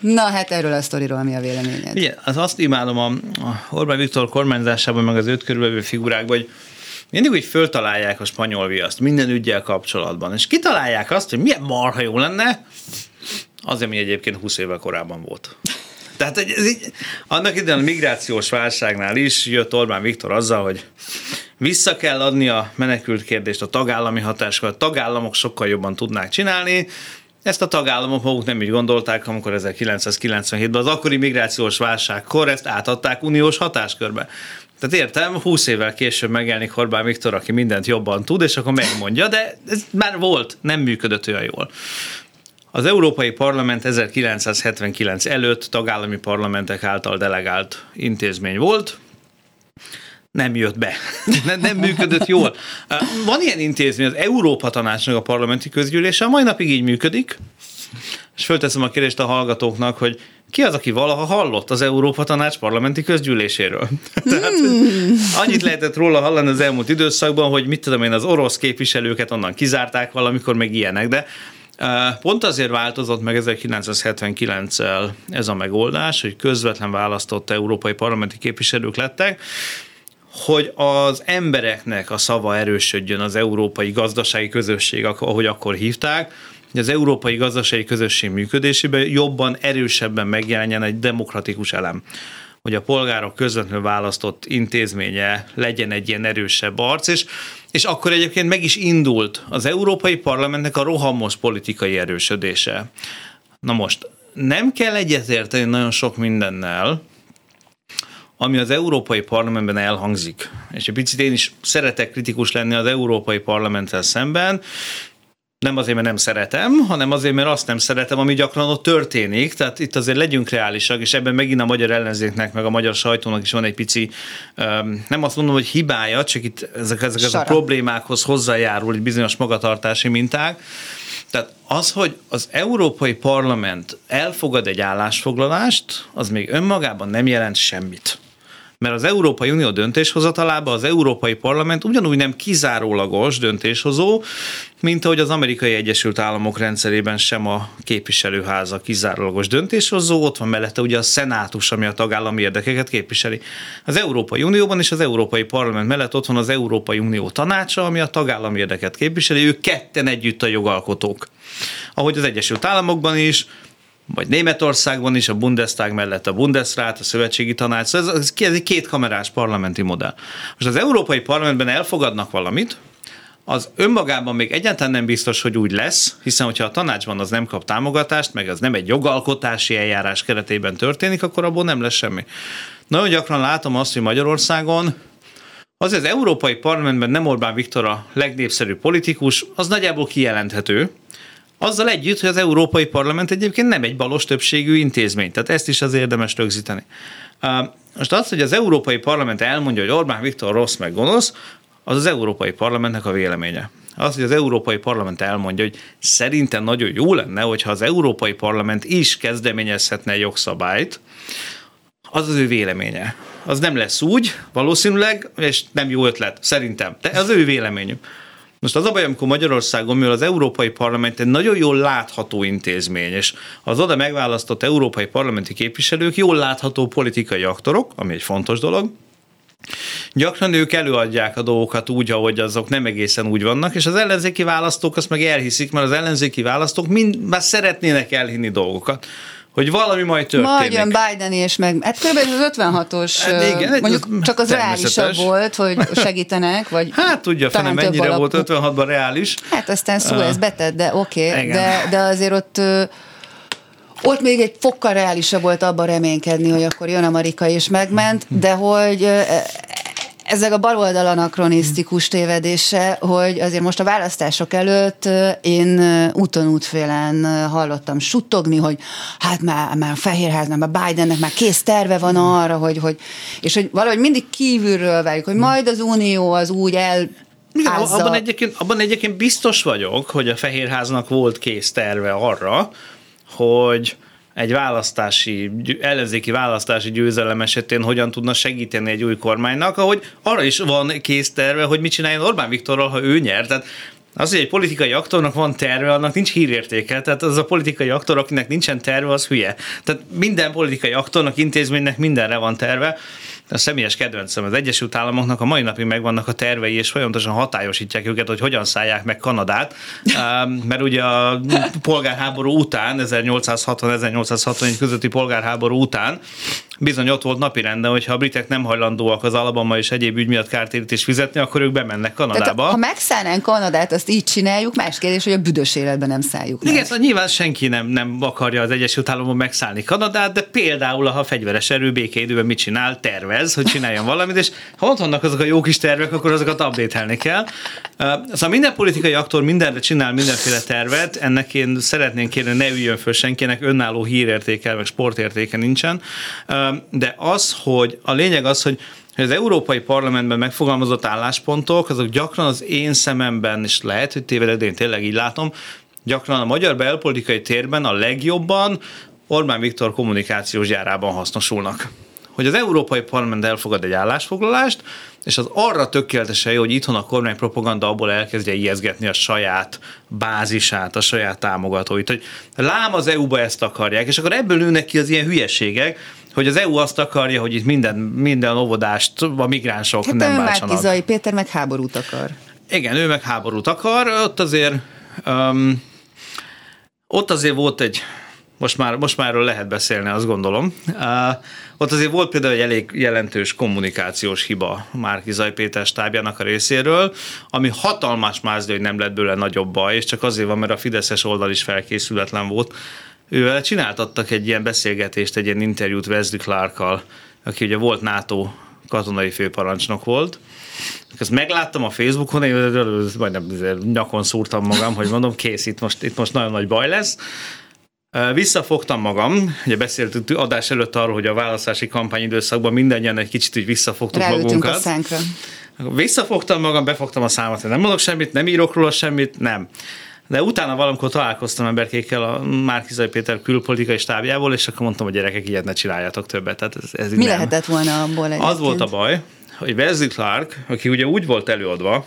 na hát erről a sztoriról mi a véleményed? Igen, az azt imádom a, Orbán Viktor kormányzásában, meg az őt körülvevő figurákban, hogy mindig úgy föltalálják a spanyol viaszt minden ügyel kapcsolatban, és kitalálják azt, hogy milyen marha jó lenne, az, ami egyébként 20 évvel korábban volt. Tehát ez így, annak idején a migrációs válságnál is jött Orbán Viktor azzal, hogy vissza kell adni a menekült kérdést a tagállami hatáskor, a tagállamok sokkal jobban tudnák csinálni, ezt a tagállamok maguk nem így gondolták, amikor 1997-ben az akkori migrációs válságkor ezt átadták uniós hatáskörbe. Tehát értem, 20 évvel később megjelenik Orbán Viktor, aki mindent jobban tud, és akkor megmondja, de ez már volt, nem működött olyan jól. Az Európai Parlament 1979 előtt tagállami parlamentek által delegált intézmény volt, nem jött be. nem, nem működött jól. Van ilyen intézmény, az Európa Tanácsnak a parlamenti közgyűlése, a mai napig így működik, és fölteszem a kérdést a hallgatóknak, hogy ki az, aki valaha hallott az Európa Tanács parlamenti közgyűléséről? Tehát annyit lehetett róla hallani az elmúlt időszakban, hogy mit tudom én, az orosz képviselőket onnan kizárták valamikor, meg ilyenek, de Pont azért változott meg 1979-el ez a megoldás, hogy közvetlen választott európai parlamenti képviselők lettek, hogy az embereknek a szava erősödjön az európai gazdasági közösség, ahogy akkor hívták, hogy az európai gazdasági közösség működésében jobban, erősebben megjelenjen egy demokratikus elem hogy a polgárok közvetlenül választott intézménye legyen egy ilyen erősebb arc, és, és akkor egyébként meg is indult az Európai Parlamentnek a rohamos politikai erősödése. Na most, nem kell egyetérteni nagyon sok mindennel, ami az Európai Parlamentben elhangzik. És egy picit én is szeretek kritikus lenni az Európai Parlamenttel szemben, nem azért, mert nem szeretem, hanem azért, mert azt nem szeretem, ami gyakran ott történik. Tehát itt azért legyünk reálisak, és ebben megint a magyar ellenzéknek, meg a magyar sajtónak is van egy pici, nem azt mondom, hogy hibája, csak itt ezek, ezek, ezek a problémákhoz hozzájárul egy bizonyos magatartási minták. Tehát az, hogy az Európai Parlament elfogad egy állásfoglalást, az még önmagában nem jelent semmit mert az Európai Unió döntéshozatalában az Európai Parlament ugyanúgy nem kizárólagos döntéshozó, mint ahogy az Amerikai Egyesült Államok rendszerében sem a képviselőháza kizárólagos döntéshozó, ott van mellette ugye a szenátus, ami a tagállami érdekeket képviseli. Az Európai Unióban és az Európai Parlament mellett ott van az Európai Unió tanácsa, ami a tagállami érdeket képviseli, ők ketten együtt a jogalkotók. Ahogy az Egyesült Államokban is, vagy Németországban is, a Bundestag mellett a Bundesrat, a szövetségi tanács, ez, ez, ez egy kétkamerás parlamenti modell. Most az Európai Parlamentben elfogadnak valamit, az önmagában még egyáltalán nem biztos, hogy úgy lesz, hiszen hogyha a tanácsban az nem kap támogatást, meg az nem egy jogalkotási eljárás keretében történik, akkor abból nem lesz semmi. Nagyon gyakran látom azt, hogy Magyarországon az az Európai Parlamentben nem Orbán Viktor a legnépszerűbb politikus, az nagyjából kijelenthető, azzal együtt, hogy az Európai Parlament egyébként nem egy balos többségű intézmény, tehát ezt is az érdemes rögzíteni. Most az, hogy az Európai Parlament elmondja, hogy Orbán Viktor rossz meg gonosz, az az Európai Parlamentnek a véleménye. Az, hogy az Európai Parlament elmondja, hogy szerintem nagyon jó lenne, hogyha az Európai Parlament is kezdeményezhetne jogszabályt, az az ő véleménye. Az nem lesz úgy, valószínűleg, és nem jó ötlet, szerintem. De az ő véleményük. Most az a baj, amikor Magyarországon, mivel az Európai Parlament egy nagyon jól látható intézmény, és az oda megválasztott európai parlamenti képviselők jól látható politikai aktorok, ami egy fontos dolog, Gyakran ők előadják a dolgokat úgy, ahogy azok nem egészen úgy vannak, és az ellenzéki választók azt meg elhiszik, mert az ellenzéki választók mind már szeretnének elhinni dolgokat hogy valami majd történik. Majd jön Biden és meg, hát kb. az 56-os, hát igen, mondjuk az csak az reálisabb volt, hogy segítenek, vagy Hát tudja, fene mennyire alapú. volt 56-ban reális. Hát aztán szó ez betett, de oké, okay, de, de azért ott ott még egy fokkal reálisabb volt abban reménykedni, hogy akkor jön Amerika és megment, de hogy ezek a baloldal anakronisztikus tévedése, hogy azért most a választások előtt én úton útfélen hallottam suttogni, hogy hát már, már a Fehérháznak, már Bidennek már kész terve van arra, hogy, hogy és hogy valahogy mindig kívülről várjuk, hogy majd az Unió az úgy el igen, abban egyébként, abban egyébként biztos vagyok, hogy a Fehérháznak volt kész terve arra, hogy egy választási, ellenzéki választási győzelem esetén hogyan tudna segíteni egy új kormánynak, ahogy arra is van kész terve, hogy mit csináljon Orbán Viktorral, ha ő nyer. Tehát az, hogy egy politikai aktornak van terve, annak nincs hírértéke. Tehát az a politikai aktor, akinek nincsen terve, az hülye. Tehát minden politikai aktornak, intézménynek mindenre van terve a személyes kedvencem. Az Egyesült Államoknak a mai napig megvannak a tervei, és folyamatosan hatályosítják őket, hogy hogyan szállják meg Kanadát, mert ugye a polgárháború után, 1860-1861 közötti polgárháború után bizony ott volt napirenden, hogy ha a britek nem hajlandóak az Alabama és egyéb ügy miatt kártérítést fizetni, akkor ők bemennek Kanadába. Tehát, ha megszállnánk Kanadát, azt így csináljuk, más kérdés, hogy a büdös életben nem szálljuk meg. Igen, szóval nyilván senki nem, nem akarja az Egyesült Államokban megszállni Kanadát, de például, ha a fegyveres erő békeidőben mit csinál, tervez, hogy csináljon valamit, és ha ott vannak azok a jó kis tervek, akkor azokat update kell. Szóval minden politikai aktor mindenre csinál mindenféle tervet, ennek én szeretnénk kérni, ne üljön föl senkinek, önálló hírértéke, meg sportértéke nincsen de az, hogy a lényeg az, hogy az Európai Parlamentben megfogalmazott álláspontok, azok gyakran az én szememben, és lehet, hogy tévedek, de én tényleg így látom, gyakran a magyar belpolitikai térben a legjobban Orbán Viktor kommunikációs gyárában hasznosulnak. Hogy az Európai Parlament elfogad egy állásfoglalást, és az arra tökéletesen jó, hogy itthon a kormány propaganda abból elkezdje ijeszgetni a saját bázisát, a saját támogatóit, hogy lám az EU-ba ezt akarják, és akkor ebből nőnek ki az ilyen hülyeségek, hogy az EU azt akarja, hogy itt minden, minden óvodást a migránsok hát nem váltsanak. Márki Péter meg háborút akar. Igen, ő meg háborút akar, ott azért um, ott azért volt egy most már, most már erről lehet beszélni, azt gondolom. Uh, ott azért volt például egy elég jelentős kommunikációs hiba Márki Zaj Péter stábjának a részéről, ami hatalmas mázli, hogy nem lett bőle nagyobb baj, és csak azért van, mert a Fideszes oldal is felkészületlen volt. Ővel csináltattak egy ilyen beszélgetést, egy ilyen interjút Wesley Clarkkal, aki ugye volt NATO katonai főparancsnok volt, ezt megláttam a Facebookon, én majdnem nyakon szúrtam magam, hogy mondom, kész, itt most, itt most nagyon nagy baj lesz. Visszafogtam magam, ugye beszéltünk adás előtt arról, hogy a választási időszakban mindannyian egy kicsit úgy visszafogtuk Ráültünk magunkat. a szánkra. Visszafogtam magam, befogtam a számat, nem mondok semmit, nem írok róla semmit, nem. De utána valamikor találkoztam emberkékkel a Márkizai Péter külpolitikai stábjából, és akkor mondtam, hogy gyerekek, ilyet ne csináljátok többet. Tehát ez, ez Mi nem. lehetett volna abból egyébként? Az volt a baj, hogy Wesley Clark, aki ugye úgy volt előadva,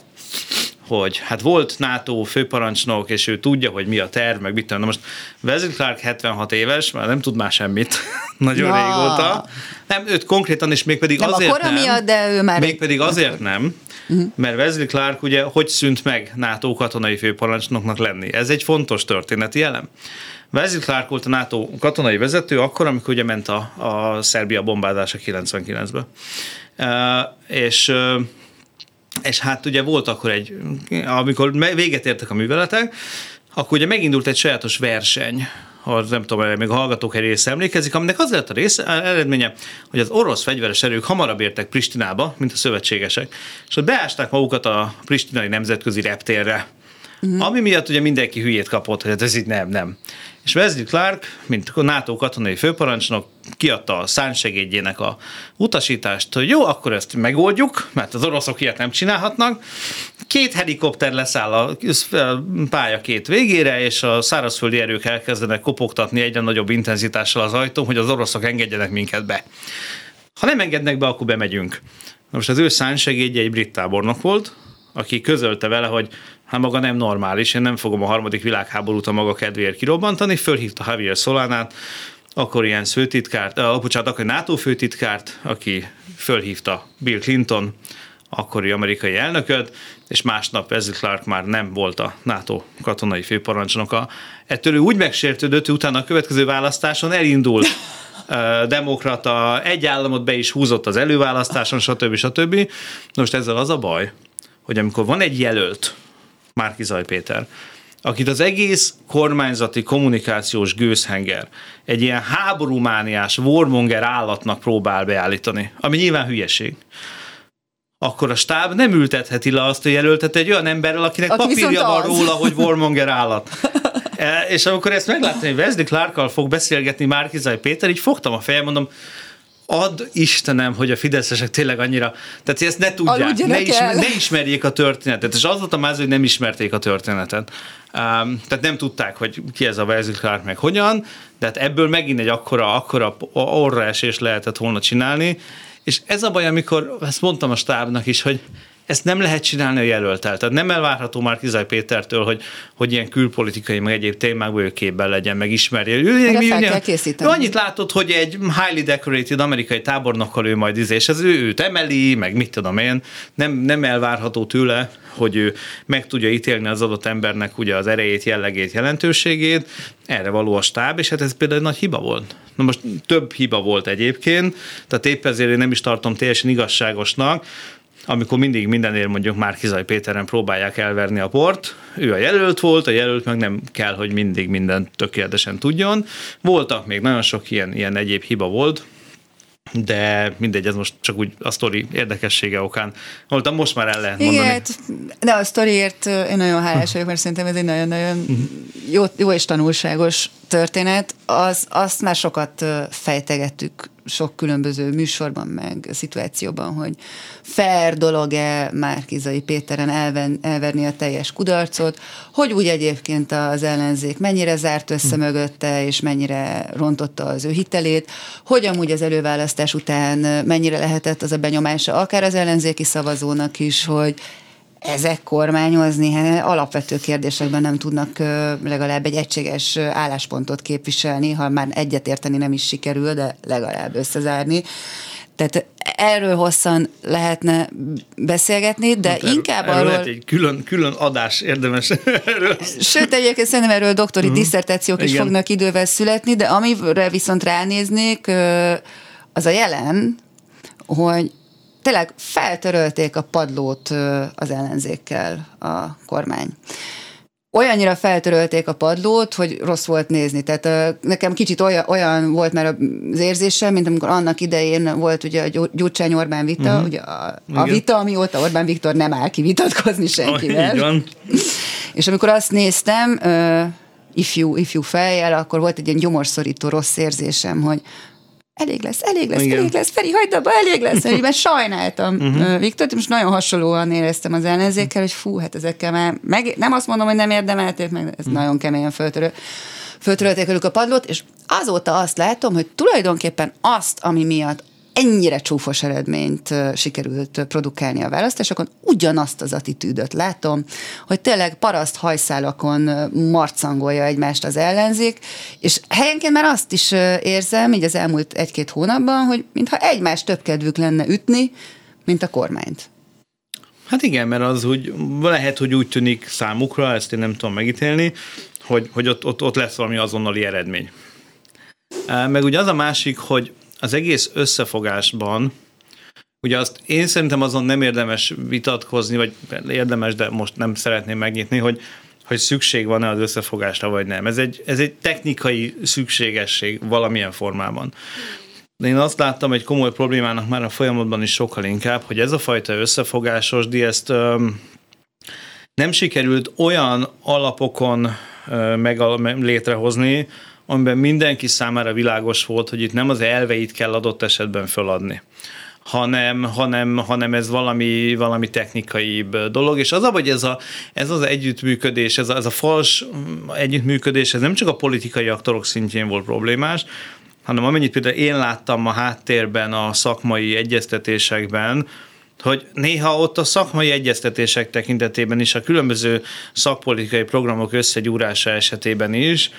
hogy hát volt NATO főparancsnok, és ő tudja, hogy mi a terv, meg mit tudom. Na most Wesley Clark 76 éves, már nem tud már semmit, nagyon ja. régóta. Nem, őt konkrétan, és még pedig nem azért a nem. Miatt, de ő már még pedig azért nem, uh-huh. mert Wesley Clark ugye hogy szűnt meg NATO katonai főparancsnoknak lenni. Ez egy fontos történeti elem. Wesley Clark volt a NATO katonai vezető akkor, amikor ugye ment a, a Szerbia bombázása 99-ben. Uh, és uh, és hát ugye volt akkor egy, amikor véget értek a műveletek, akkor ugye megindult egy sajátos verseny, ha nem tudom, még a hallgatók egy része emlékezik, aminek az lett a rész, eredménye, hogy az orosz fegyveres erők hamarabb értek Pristinába, mint a szövetségesek, és ott beásták magukat a pristinai nemzetközi reptérre. Uh-huh. Ami miatt ugye mindenki hülyét kapott, hogy hát ez így nem, nem. És Wesley Clark, mint NATO katonai főparancsnok, kiadta a szánsegédjének a utasítást, hogy jó, akkor ezt megoldjuk, mert az oroszok ilyet nem csinálhatnak. Két helikopter leszáll a pálya két végére, és a szárazföldi erők elkezdenek kopogtatni egyre nagyobb intenzitással az ajtón, hogy az oroszok engedjenek minket be. Ha nem engednek be, akkor bemegyünk. Most az ő szánsegédje egy brit tábornok volt, aki közölte vele, hogy hát maga nem normális, én nem fogom a harmadik világháborút a maga kedvéért kirobbantani, fölhívta Javier Solánát, akkor ilyen főtitkárt, uh, bocsánat, akkor NATO főtitkárt, aki fölhívta Bill Clinton, akkori amerikai elnököt, és másnap Wesley Clark már nem volt a NATO katonai főparancsnoka. Ettől ő úgy megsértődött, hogy utána a következő választáson elindult demokrata, egy államot be is húzott az előválasztáson, stb. stb. Most ezzel az a baj, hogy amikor van egy jelölt, Márki Zaj Péter, akit az egész kormányzati kommunikációs gőzhenger egy ilyen háborúmániás, warmonger állatnak próbál beállítani, ami nyilván hülyeség akkor a stáb nem ültetheti le azt a jelöltet egy olyan emberrel, akinek Aki papírja van róla, hogy warmonger állat. E, és amikor ezt megláttam, hogy Wesley Clarkkal fog beszélgetni Márkizai Péter, így fogtam a fejem, mondom, ad Istenem, hogy a fideszesek tényleg annyira, tehát ezt ne tudják, ne, is, ne ismerjék a történetet, és az volt a máz, hogy nem ismerték a történetet. Um, tehát nem tudták, hogy ki ez a Wesley Clark, meg hogyan, de hát ebből megint egy akkora, akkora orra esés lehetett volna csinálni, és ez a baj, amikor ezt mondtam a stábnak is, hogy ezt nem lehet csinálni a jelöltel. Tehát nem elvárható már Kizaj Pétertől, hogy, hogy ilyen külpolitikai, meg egyéb témákból ő képben legyen, meg ismerje. Ő, fel kell készíteni. Ő annyit látott, hogy egy highly decorated amerikai tábornokkal ő majd izé, és ez ő, őt emeli, meg mit tudom én. Nem, nem elvárható tőle, hogy ő meg tudja ítélni az adott embernek ugye az erejét, jellegét, jelentőségét. Erre való a stáb, és hát ez például egy nagy hiba volt. Na most több hiba volt egyébként, tehát épp ezért én nem is tartom teljesen igazságosnak, amikor mindig mindenért mondjuk már Kizaj Péteren próbálják elverni a port, ő a jelölt volt, a jelölt meg nem kell, hogy mindig mindent tökéletesen tudjon. Voltak még nagyon sok ilyen, ilyen egyéb hiba volt, de mindegy, ez most csak úgy a sztori érdekessége okán voltam, most már el lehet mondani. Igen, de a sztoriért én nagyon hálás vagyok, mert szerintem ez egy nagyon-nagyon jó, jó és tanulságos történet. Az, azt már sokat fejtegettük sok különböző műsorban, meg szituációban, hogy fair dolog-e Márkizai Péteren elven, elverni a teljes kudarcot, hogy úgy egyébként az ellenzék mennyire zárt össze hm. mögötte, és mennyire rontotta az ő hitelét, hogy amúgy az előválasztás után mennyire lehetett az a benyomása akár az ellenzéki szavazónak is, hogy ezek kormányozni, hát alapvető kérdésekben nem tudnak legalább egy egységes álláspontot képviselni, ha már egyetérteni nem is sikerül, de legalább összezárni. Tehát erről hosszan lehetne beszélgetni, de hát inkább erről arról... Lehet egy külön, külön adás érdemes erről. Sőt, egyébként szerintem erről doktori uh-huh. diszertációk is Igen. fognak idővel születni, de amire viszont ránéznék, az a jelen, hogy tényleg feltörölték a padlót az ellenzékkel a kormány olyannyira feltörölték a padlót, hogy rossz volt nézni. Tehát nekem kicsit olyan, olyan volt már az érzésem, mint amikor annak idején volt ugye a Gyurcsány Orbán vita, uh-huh. ugye a, a vita, amióta Orbán Viktor nem áll ki vitatkozni senkivel. Oh, És amikor azt néztem, ifjú, ifjú fejjel, akkor volt egy ilyen gyomorszorító rossz érzésem, hogy elég lesz, elég lesz, Igen. elég lesz, Feri, hagyd abba, elég lesz, mert sajnáltam uh-huh. Viktort, most nagyon hasonlóan éreztem az ellenzékkel, hogy fú, hát ezekkel már, meg, nem azt mondom, hogy nem érdemelték, meg ez uh-huh. nagyon keményen föltörő, föltörölték velük a padlót, és azóta azt látom, hogy tulajdonképpen azt, ami miatt ennyire csúfos eredményt sikerült produkálni a választásokon, ugyanazt az attitűdöt látom, hogy tényleg paraszt hajszálakon marcangolja egymást az ellenzék, és helyenként már azt is érzem, így az elmúlt egy-két hónapban, hogy mintha egymás több kedvük lenne ütni, mint a kormányt. Hát igen, mert az úgy, lehet, hogy úgy tűnik számukra, ezt én nem tudom megítélni, hogy, hogy ott, ott, ott lesz valami azonnali eredmény. Meg ugye az a másik, hogy az egész összefogásban, ugye azt én szerintem azon nem érdemes vitatkozni, vagy érdemes, de most nem szeretném megnyitni, hogy hogy szükség van-e az összefogásra, vagy nem. Ez egy, ez egy technikai szükségesség valamilyen formában. De én azt láttam egy komoly problémának már a folyamatban is sokkal inkább, hogy ez a fajta összefogásos, de ezt öm, nem sikerült olyan alapokon meg, létrehozni, amiben mindenki számára világos volt, hogy itt nem az elveit kell adott esetben föladni hanem, hanem, hanem ez valami, valami technikai dolog, és az, hogy ez, a, ez az együttműködés, ez a, ez a fals együttműködés, ez nem csak a politikai aktorok szintjén volt problémás, hanem amennyit például én láttam a háttérben, a szakmai egyeztetésekben, hogy néha ott a szakmai egyeztetések tekintetében is, a különböző szakpolitikai programok összegyúrása esetében is,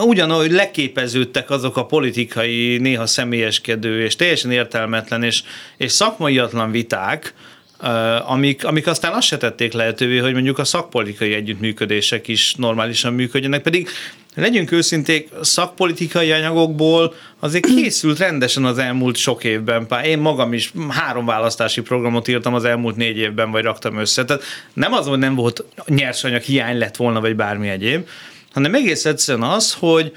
ugyanúgy leképeződtek azok a politikai, néha személyeskedő és teljesen értelmetlen és, és szakmaiatlan viták, amik, amik aztán azt se tették lehetővé, hogy mondjuk a szakpolitikai együttműködések is normálisan működjenek, pedig legyünk őszinték, szakpolitikai anyagokból azért készült rendesen az elmúlt sok évben. Pár. Én magam is három választási programot írtam az elmúlt négy évben, vagy raktam össze. Tehát nem az, hogy nem volt nyersanyag hiány lett volna, vagy bármi egyéb, hanem egész egyszerűen az, hogy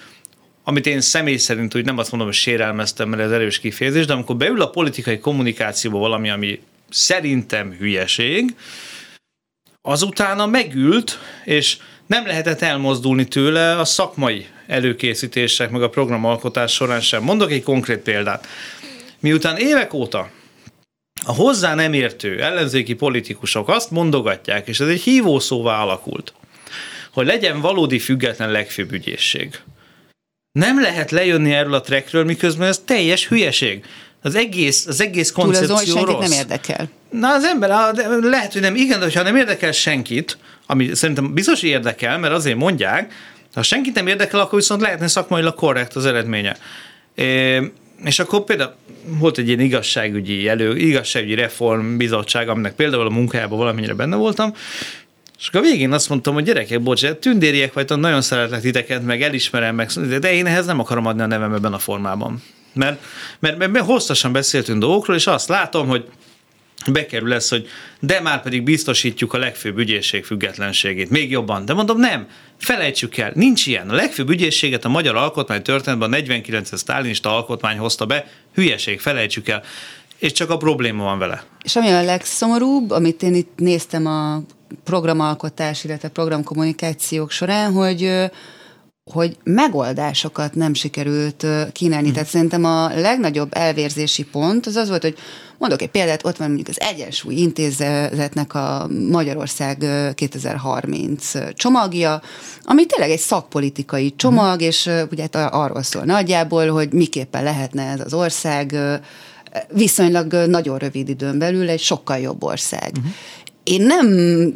amit én személy szerint úgy nem azt mondom, hogy sérelmeztem, mert ez erős kifejezés, de amikor beül a politikai kommunikációba valami, ami szerintem hülyeség, azutána megült, és nem lehetett elmozdulni tőle a szakmai előkészítések, meg a programalkotás során sem. Mondok egy konkrét példát. Miután évek óta a hozzá nem értő ellenzéki politikusok azt mondogatják, és ez egy hívószóvá alakult, hogy legyen valódi független legfőbb ügyészség. Nem lehet lejönni erről a trackről, miközben ez teljes hülyeség. Az egész, az egész koncepció Túl rossz. nem érdekel. Na az ember, lehet, hogy nem, igen, de ha nem érdekel senkit, ami szerintem biztos érdekel, mert azért mondják, ha senkit nem érdekel, akkor viszont lehetne szakmailag korrekt az eredménye. É, és akkor például volt egy ilyen igazságügyi elő, igazságügyi reformbizottság, aminek például a munkájában valamennyire benne voltam, és akkor a végén azt mondtam, hogy gyerekek, bocs, tündériek vagytok, nagyon szeretlek titeket, meg elismerem, meg, de én ehhez nem akarom adni a nevem ebben a formában. Mert, mert, mert, mert hosszasan beszéltünk dolgokról, és azt látom, hogy bekerül lesz, hogy de már pedig biztosítjuk a legfőbb ügyészség függetlenségét. Még jobban. De mondom, nem, felejtsük el, nincs ilyen. A legfőbb ügyészséget a magyar alkotmány történetben a 49 sztálinista alkotmány hozta be, hülyeség, felejtsük el. És csak a probléma van vele. És ami a legszomorúbb, amit én itt néztem a programalkotás, illetve programkommunikációk során, hogy hogy megoldásokat nem sikerült kínálni. Hmm. Tehát szerintem a legnagyobb elvérzési pont az az volt, hogy mondok egy példát, ott van mondjuk az Egyensúly Intézetnek a Magyarország 2030 csomagja, ami tényleg egy szakpolitikai csomag, hmm. és ugye hát arról szól nagyjából, hogy miképpen lehetne ez az ország viszonylag nagyon rövid időn belül egy sokkal jobb ország. Uh-huh. Én nem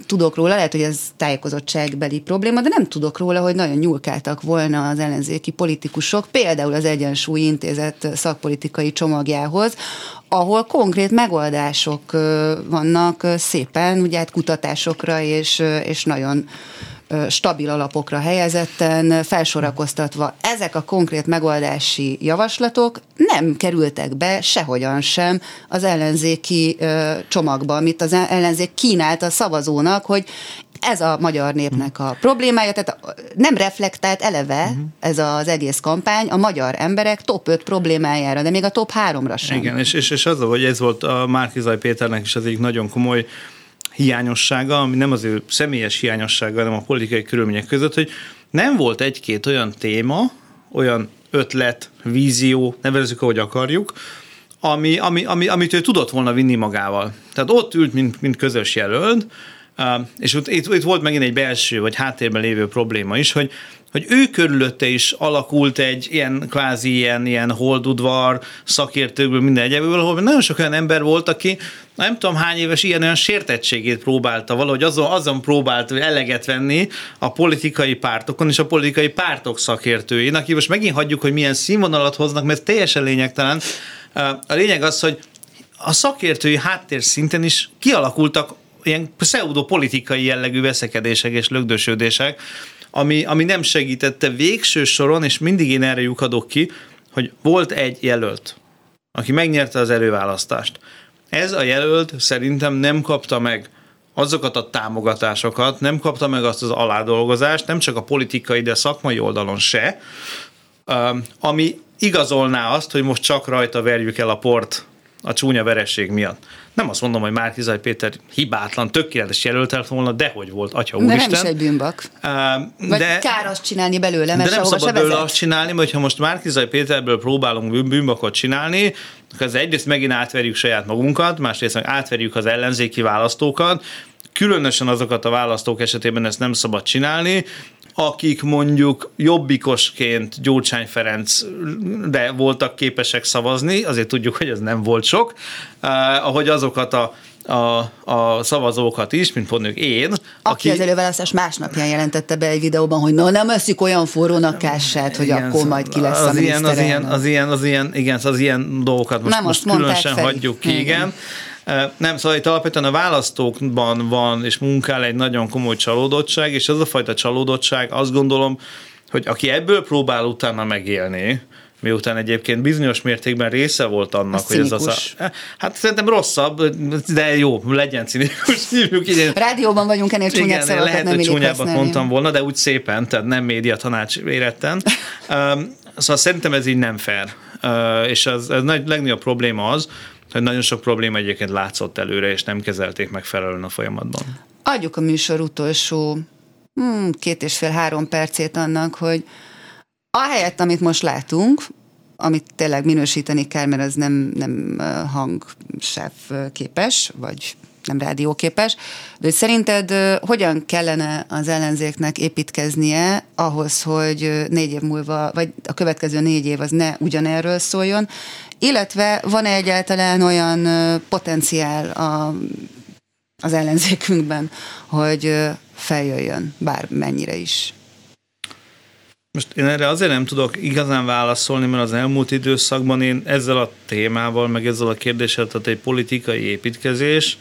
tudok róla, lehet, hogy ez tájékozottságbeli probléma, de nem tudok róla, hogy nagyon nyúlkáltak volna az ellenzéki politikusok, például az Egyensúly Intézet szakpolitikai csomagjához, ahol konkrét megoldások vannak szépen, ugye hát kutatásokra és, és nagyon stabil alapokra helyezetten, felsorakoztatva ezek a konkrét megoldási javaslatok nem kerültek be sehogyan sem az ellenzéki csomagba, amit az ellenzék kínált a szavazónak, hogy ez a magyar népnek a problémája, tehát nem reflektált eleve ez az egész kampány a magyar emberek top 5 problémájára, de még a top 3-ra sem. Igen, és, és, és az, hogy ez volt a Márkizaj Péternek is az egyik nagyon komoly hiányossága, ami nem az ő személyes hiányossága, hanem a politikai körülmények között, hogy nem volt egy-két olyan téma, olyan ötlet, vízió, nevezzük, ahogy akarjuk, ami, ami, ami, amit ő tudott volna vinni magával. Tehát ott ült, mint, mint közös jelölt, és itt, itt, volt megint egy belső vagy háttérben lévő probléma is, hogy hogy ő körülötte is alakult egy ilyen kvázi ilyen, ilyen holdudvar szakértőkből, minden egyéből, ahol nagyon sok olyan ember volt, aki nem tudom hány éves ilyen olyan sértettségét próbálta, valahogy azon, azon próbált eleget venni a politikai pártokon és a politikai pártok szakértőjén, aki most megint hagyjuk, hogy milyen színvonalat hoznak, mert teljesen lényegtelen. A lényeg az, hogy a szakértői háttér szinten is kialakultak ilyen pseudopolitikai jellegű veszekedések és lögdösödések, ami, ami nem segítette végső soron, és mindig én erre lyukadok ki, hogy volt egy jelölt, aki megnyerte az előválasztást. Ez a jelölt szerintem nem kapta meg azokat a támogatásokat, nem kapta meg azt az aládolgozást, nem csak a politikai, de szakmai oldalon se, ami igazolná azt, hogy most csak rajta verjük el a port a csúnya veresség miatt. Nem azt mondom, hogy Márkizaj Péter hibátlan, tökéletes jelölt volna, de hogy volt, atya úristen. De nem is egy bűnbak. Uh, Vagy de, kár azt csinálni belőle, mert De nem szabad belőle azt csinálni, mert ha most Márkizaj Péterből próbálunk bűnbakot csinálni, az egyrészt megint átverjük saját magunkat, másrészt meg átverjük az ellenzéki választókat, különösen azokat a választók esetében ezt nem szabad csinálni, akik mondjuk jobbikosként Gyurcsány Ferenc de voltak képesek szavazni, azért tudjuk, hogy ez nem volt sok, eh, ahogy azokat a a, a szavazókat is, mint mondjuk én. Aki, aki az előválasztás másnapján jelentette be egy videóban, hogy na nem eszik olyan forrónak kását, hogy igen, akkor majd ki lesz az a ilyen, az ilyen, az ilyen, az ilyen, igen, az ilyen dolgokat most, nem most különösen fel. hagyjuk ki, igen. igen. Nem, szóval itt alapvetően a választókban van és munkál egy nagyon komoly csalódottság, és ez a fajta csalódottság azt gondolom, hogy aki ebből próbál utána megélni, miután egyébként bizonyos mértékben része volt annak, hogy ez az a... Hát szerintem rosszabb, de jó, legyen cinikus, hívjuk így. Rádióban vagyunk, ennél csúnyább Igen, lehet, hogy csúnyábbat mondtam volna, de úgy szépen, tehát nem média tanács éretten. um, szóval szerintem ez így nem fair. Uh, és az, ez nagy, legnagyobb probléma az, hogy nagyon sok probléma egyébként látszott előre, és nem kezelték megfelelően a folyamatban. Adjuk a műsor utolsó hmm, két és fél-három percét annak, hogy ahelyett, amit most látunk, amit tényleg minősíteni kell, mert ez nem, nem hangsáv képes, vagy nem rádióképes, de hogy szerinted hogyan kellene az ellenzéknek építkeznie ahhoz, hogy négy év múlva, vagy a következő négy év az ne ugyanerről szóljon, illetve van-e egyáltalán olyan potenciál a, az ellenzékünkben, hogy feljöjjön, bár mennyire is most én erre azért nem tudok igazán válaszolni, mert az elmúlt időszakban én ezzel a témával, meg ezzel a kérdéssel, tehát egy politikai építkezés,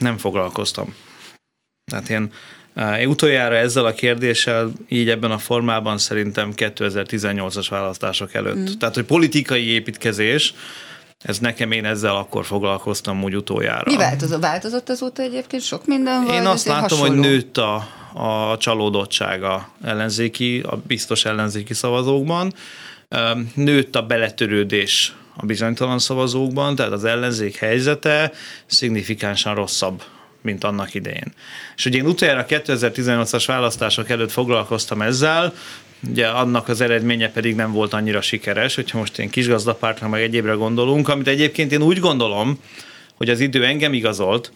nem foglalkoztam. Tehát én, eh, én utoljára ezzel a kérdéssel így ebben a formában szerintem 2018-as választások előtt. Mm. Tehát, hogy politikai építkezés, ez nekem én ezzel akkor foglalkoztam úgy utoljára. Mi változott? Változott azóta egyébként sok minden? Én azt látom, hasonló? hogy nőtt a, a csalódottsága ellenzéki, a biztos ellenzéki szavazókban, nőtt a beletörődés a bizonytalan szavazókban, tehát az ellenzék helyzete szignifikánsan rosszabb, mint annak idején. És ugye én utoljára 2018-as választások előtt foglalkoztam ezzel, ugye annak az eredménye pedig nem volt annyira sikeres, hogyha most én kisgazdapártra meg egyébre gondolunk, amit egyébként én úgy gondolom, hogy az idő engem igazolt,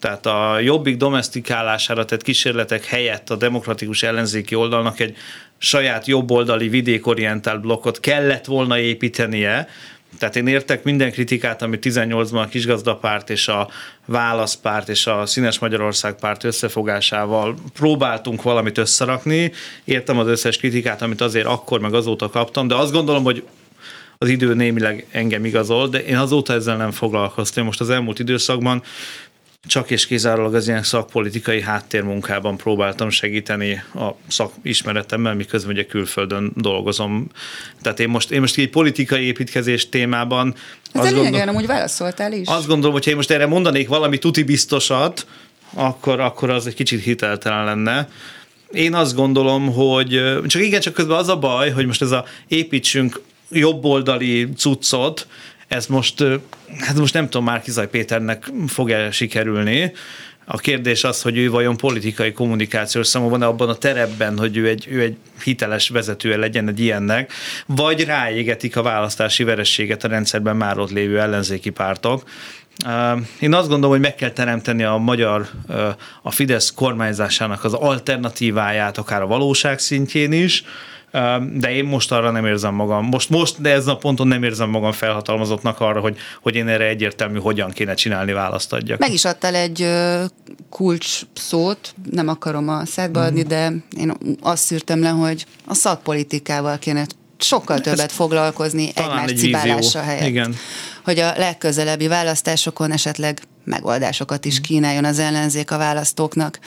tehát a jobbik domestikálására tett kísérletek helyett a demokratikus ellenzéki oldalnak egy saját jobboldali vidékorientált blokkot kellett volna építenie, tehát én értek minden kritikát, amit 18-ban a kisgazdapárt és a válaszpárt és a Színes Magyarország párt összefogásával próbáltunk valamit összerakni. Értem az összes kritikát, amit azért akkor meg azóta kaptam, de azt gondolom, hogy az idő némileg engem igazol, de én azóta ezzel nem foglalkoztam. Most az elmúlt időszakban csak és kizárólag az ilyen szakpolitikai háttérmunkában próbáltam segíteni a szakismeretemmel, miközben ugye külföldön dolgozom. Tehát én most, én most egy politikai építkezés témában... Ez azt gondolom, úgy válaszoltál is. Azt gondolom, hogy ha én most erre mondanék valami tuti biztosat, akkor, akkor az egy kicsit hiteltelen lenne. Én azt gondolom, hogy csak igen, csak közben az a baj, hogy most ez a építsünk jobboldali cuccot, ez most, hát most nem tudom, már Kizaj Péternek fog-e sikerülni, a kérdés az, hogy ő vajon politikai kommunikációs számú van abban a terepben, hogy ő egy, ő egy hiteles vezetője legyen egy ilyennek, vagy ráégetik a választási verességet a rendszerben már ott lévő ellenzéki pártok. Én azt gondolom, hogy meg kell teremteni a magyar, a Fidesz kormányzásának az alternatíváját, akár a valóság szintjén is, de én most arra nem érzem magam, most, most de ezen a ponton nem érzem magam felhatalmazottnak arra, hogy, hogy én erre egyértelmű, hogyan kéne csinálni választ adjak. Meg is adtál egy kulcs szót, nem akarom a szedbe adni, mm. de én azt szűrtem le, hogy a szakpolitikával kéne sokkal többet Ez foglalkozni egymás egy cibálása helyett. Igen. Hogy a legközelebbi választásokon esetleg megoldásokat is kínáljon az ellenzék a választóknak.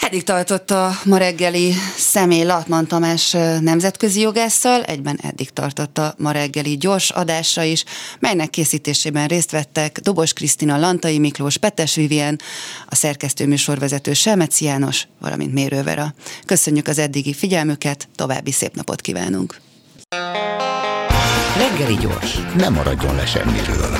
Eddig tartott a ma reggeli személy Latman Tamás nemzetközi jogásszal, egyben eddig tartott a ma reggeli gyors adása is, melynek készítésében részt vettek Dobos Krisztina, Lantai Miklós, Petes Vivien, a szerkesztő műsorvezető Selmeci János, valamint Mérővera. Köszönjük az eddigi figyelmüket, további szép napot kívánunk! Reggeli gyors, nem maradjon le semmiről.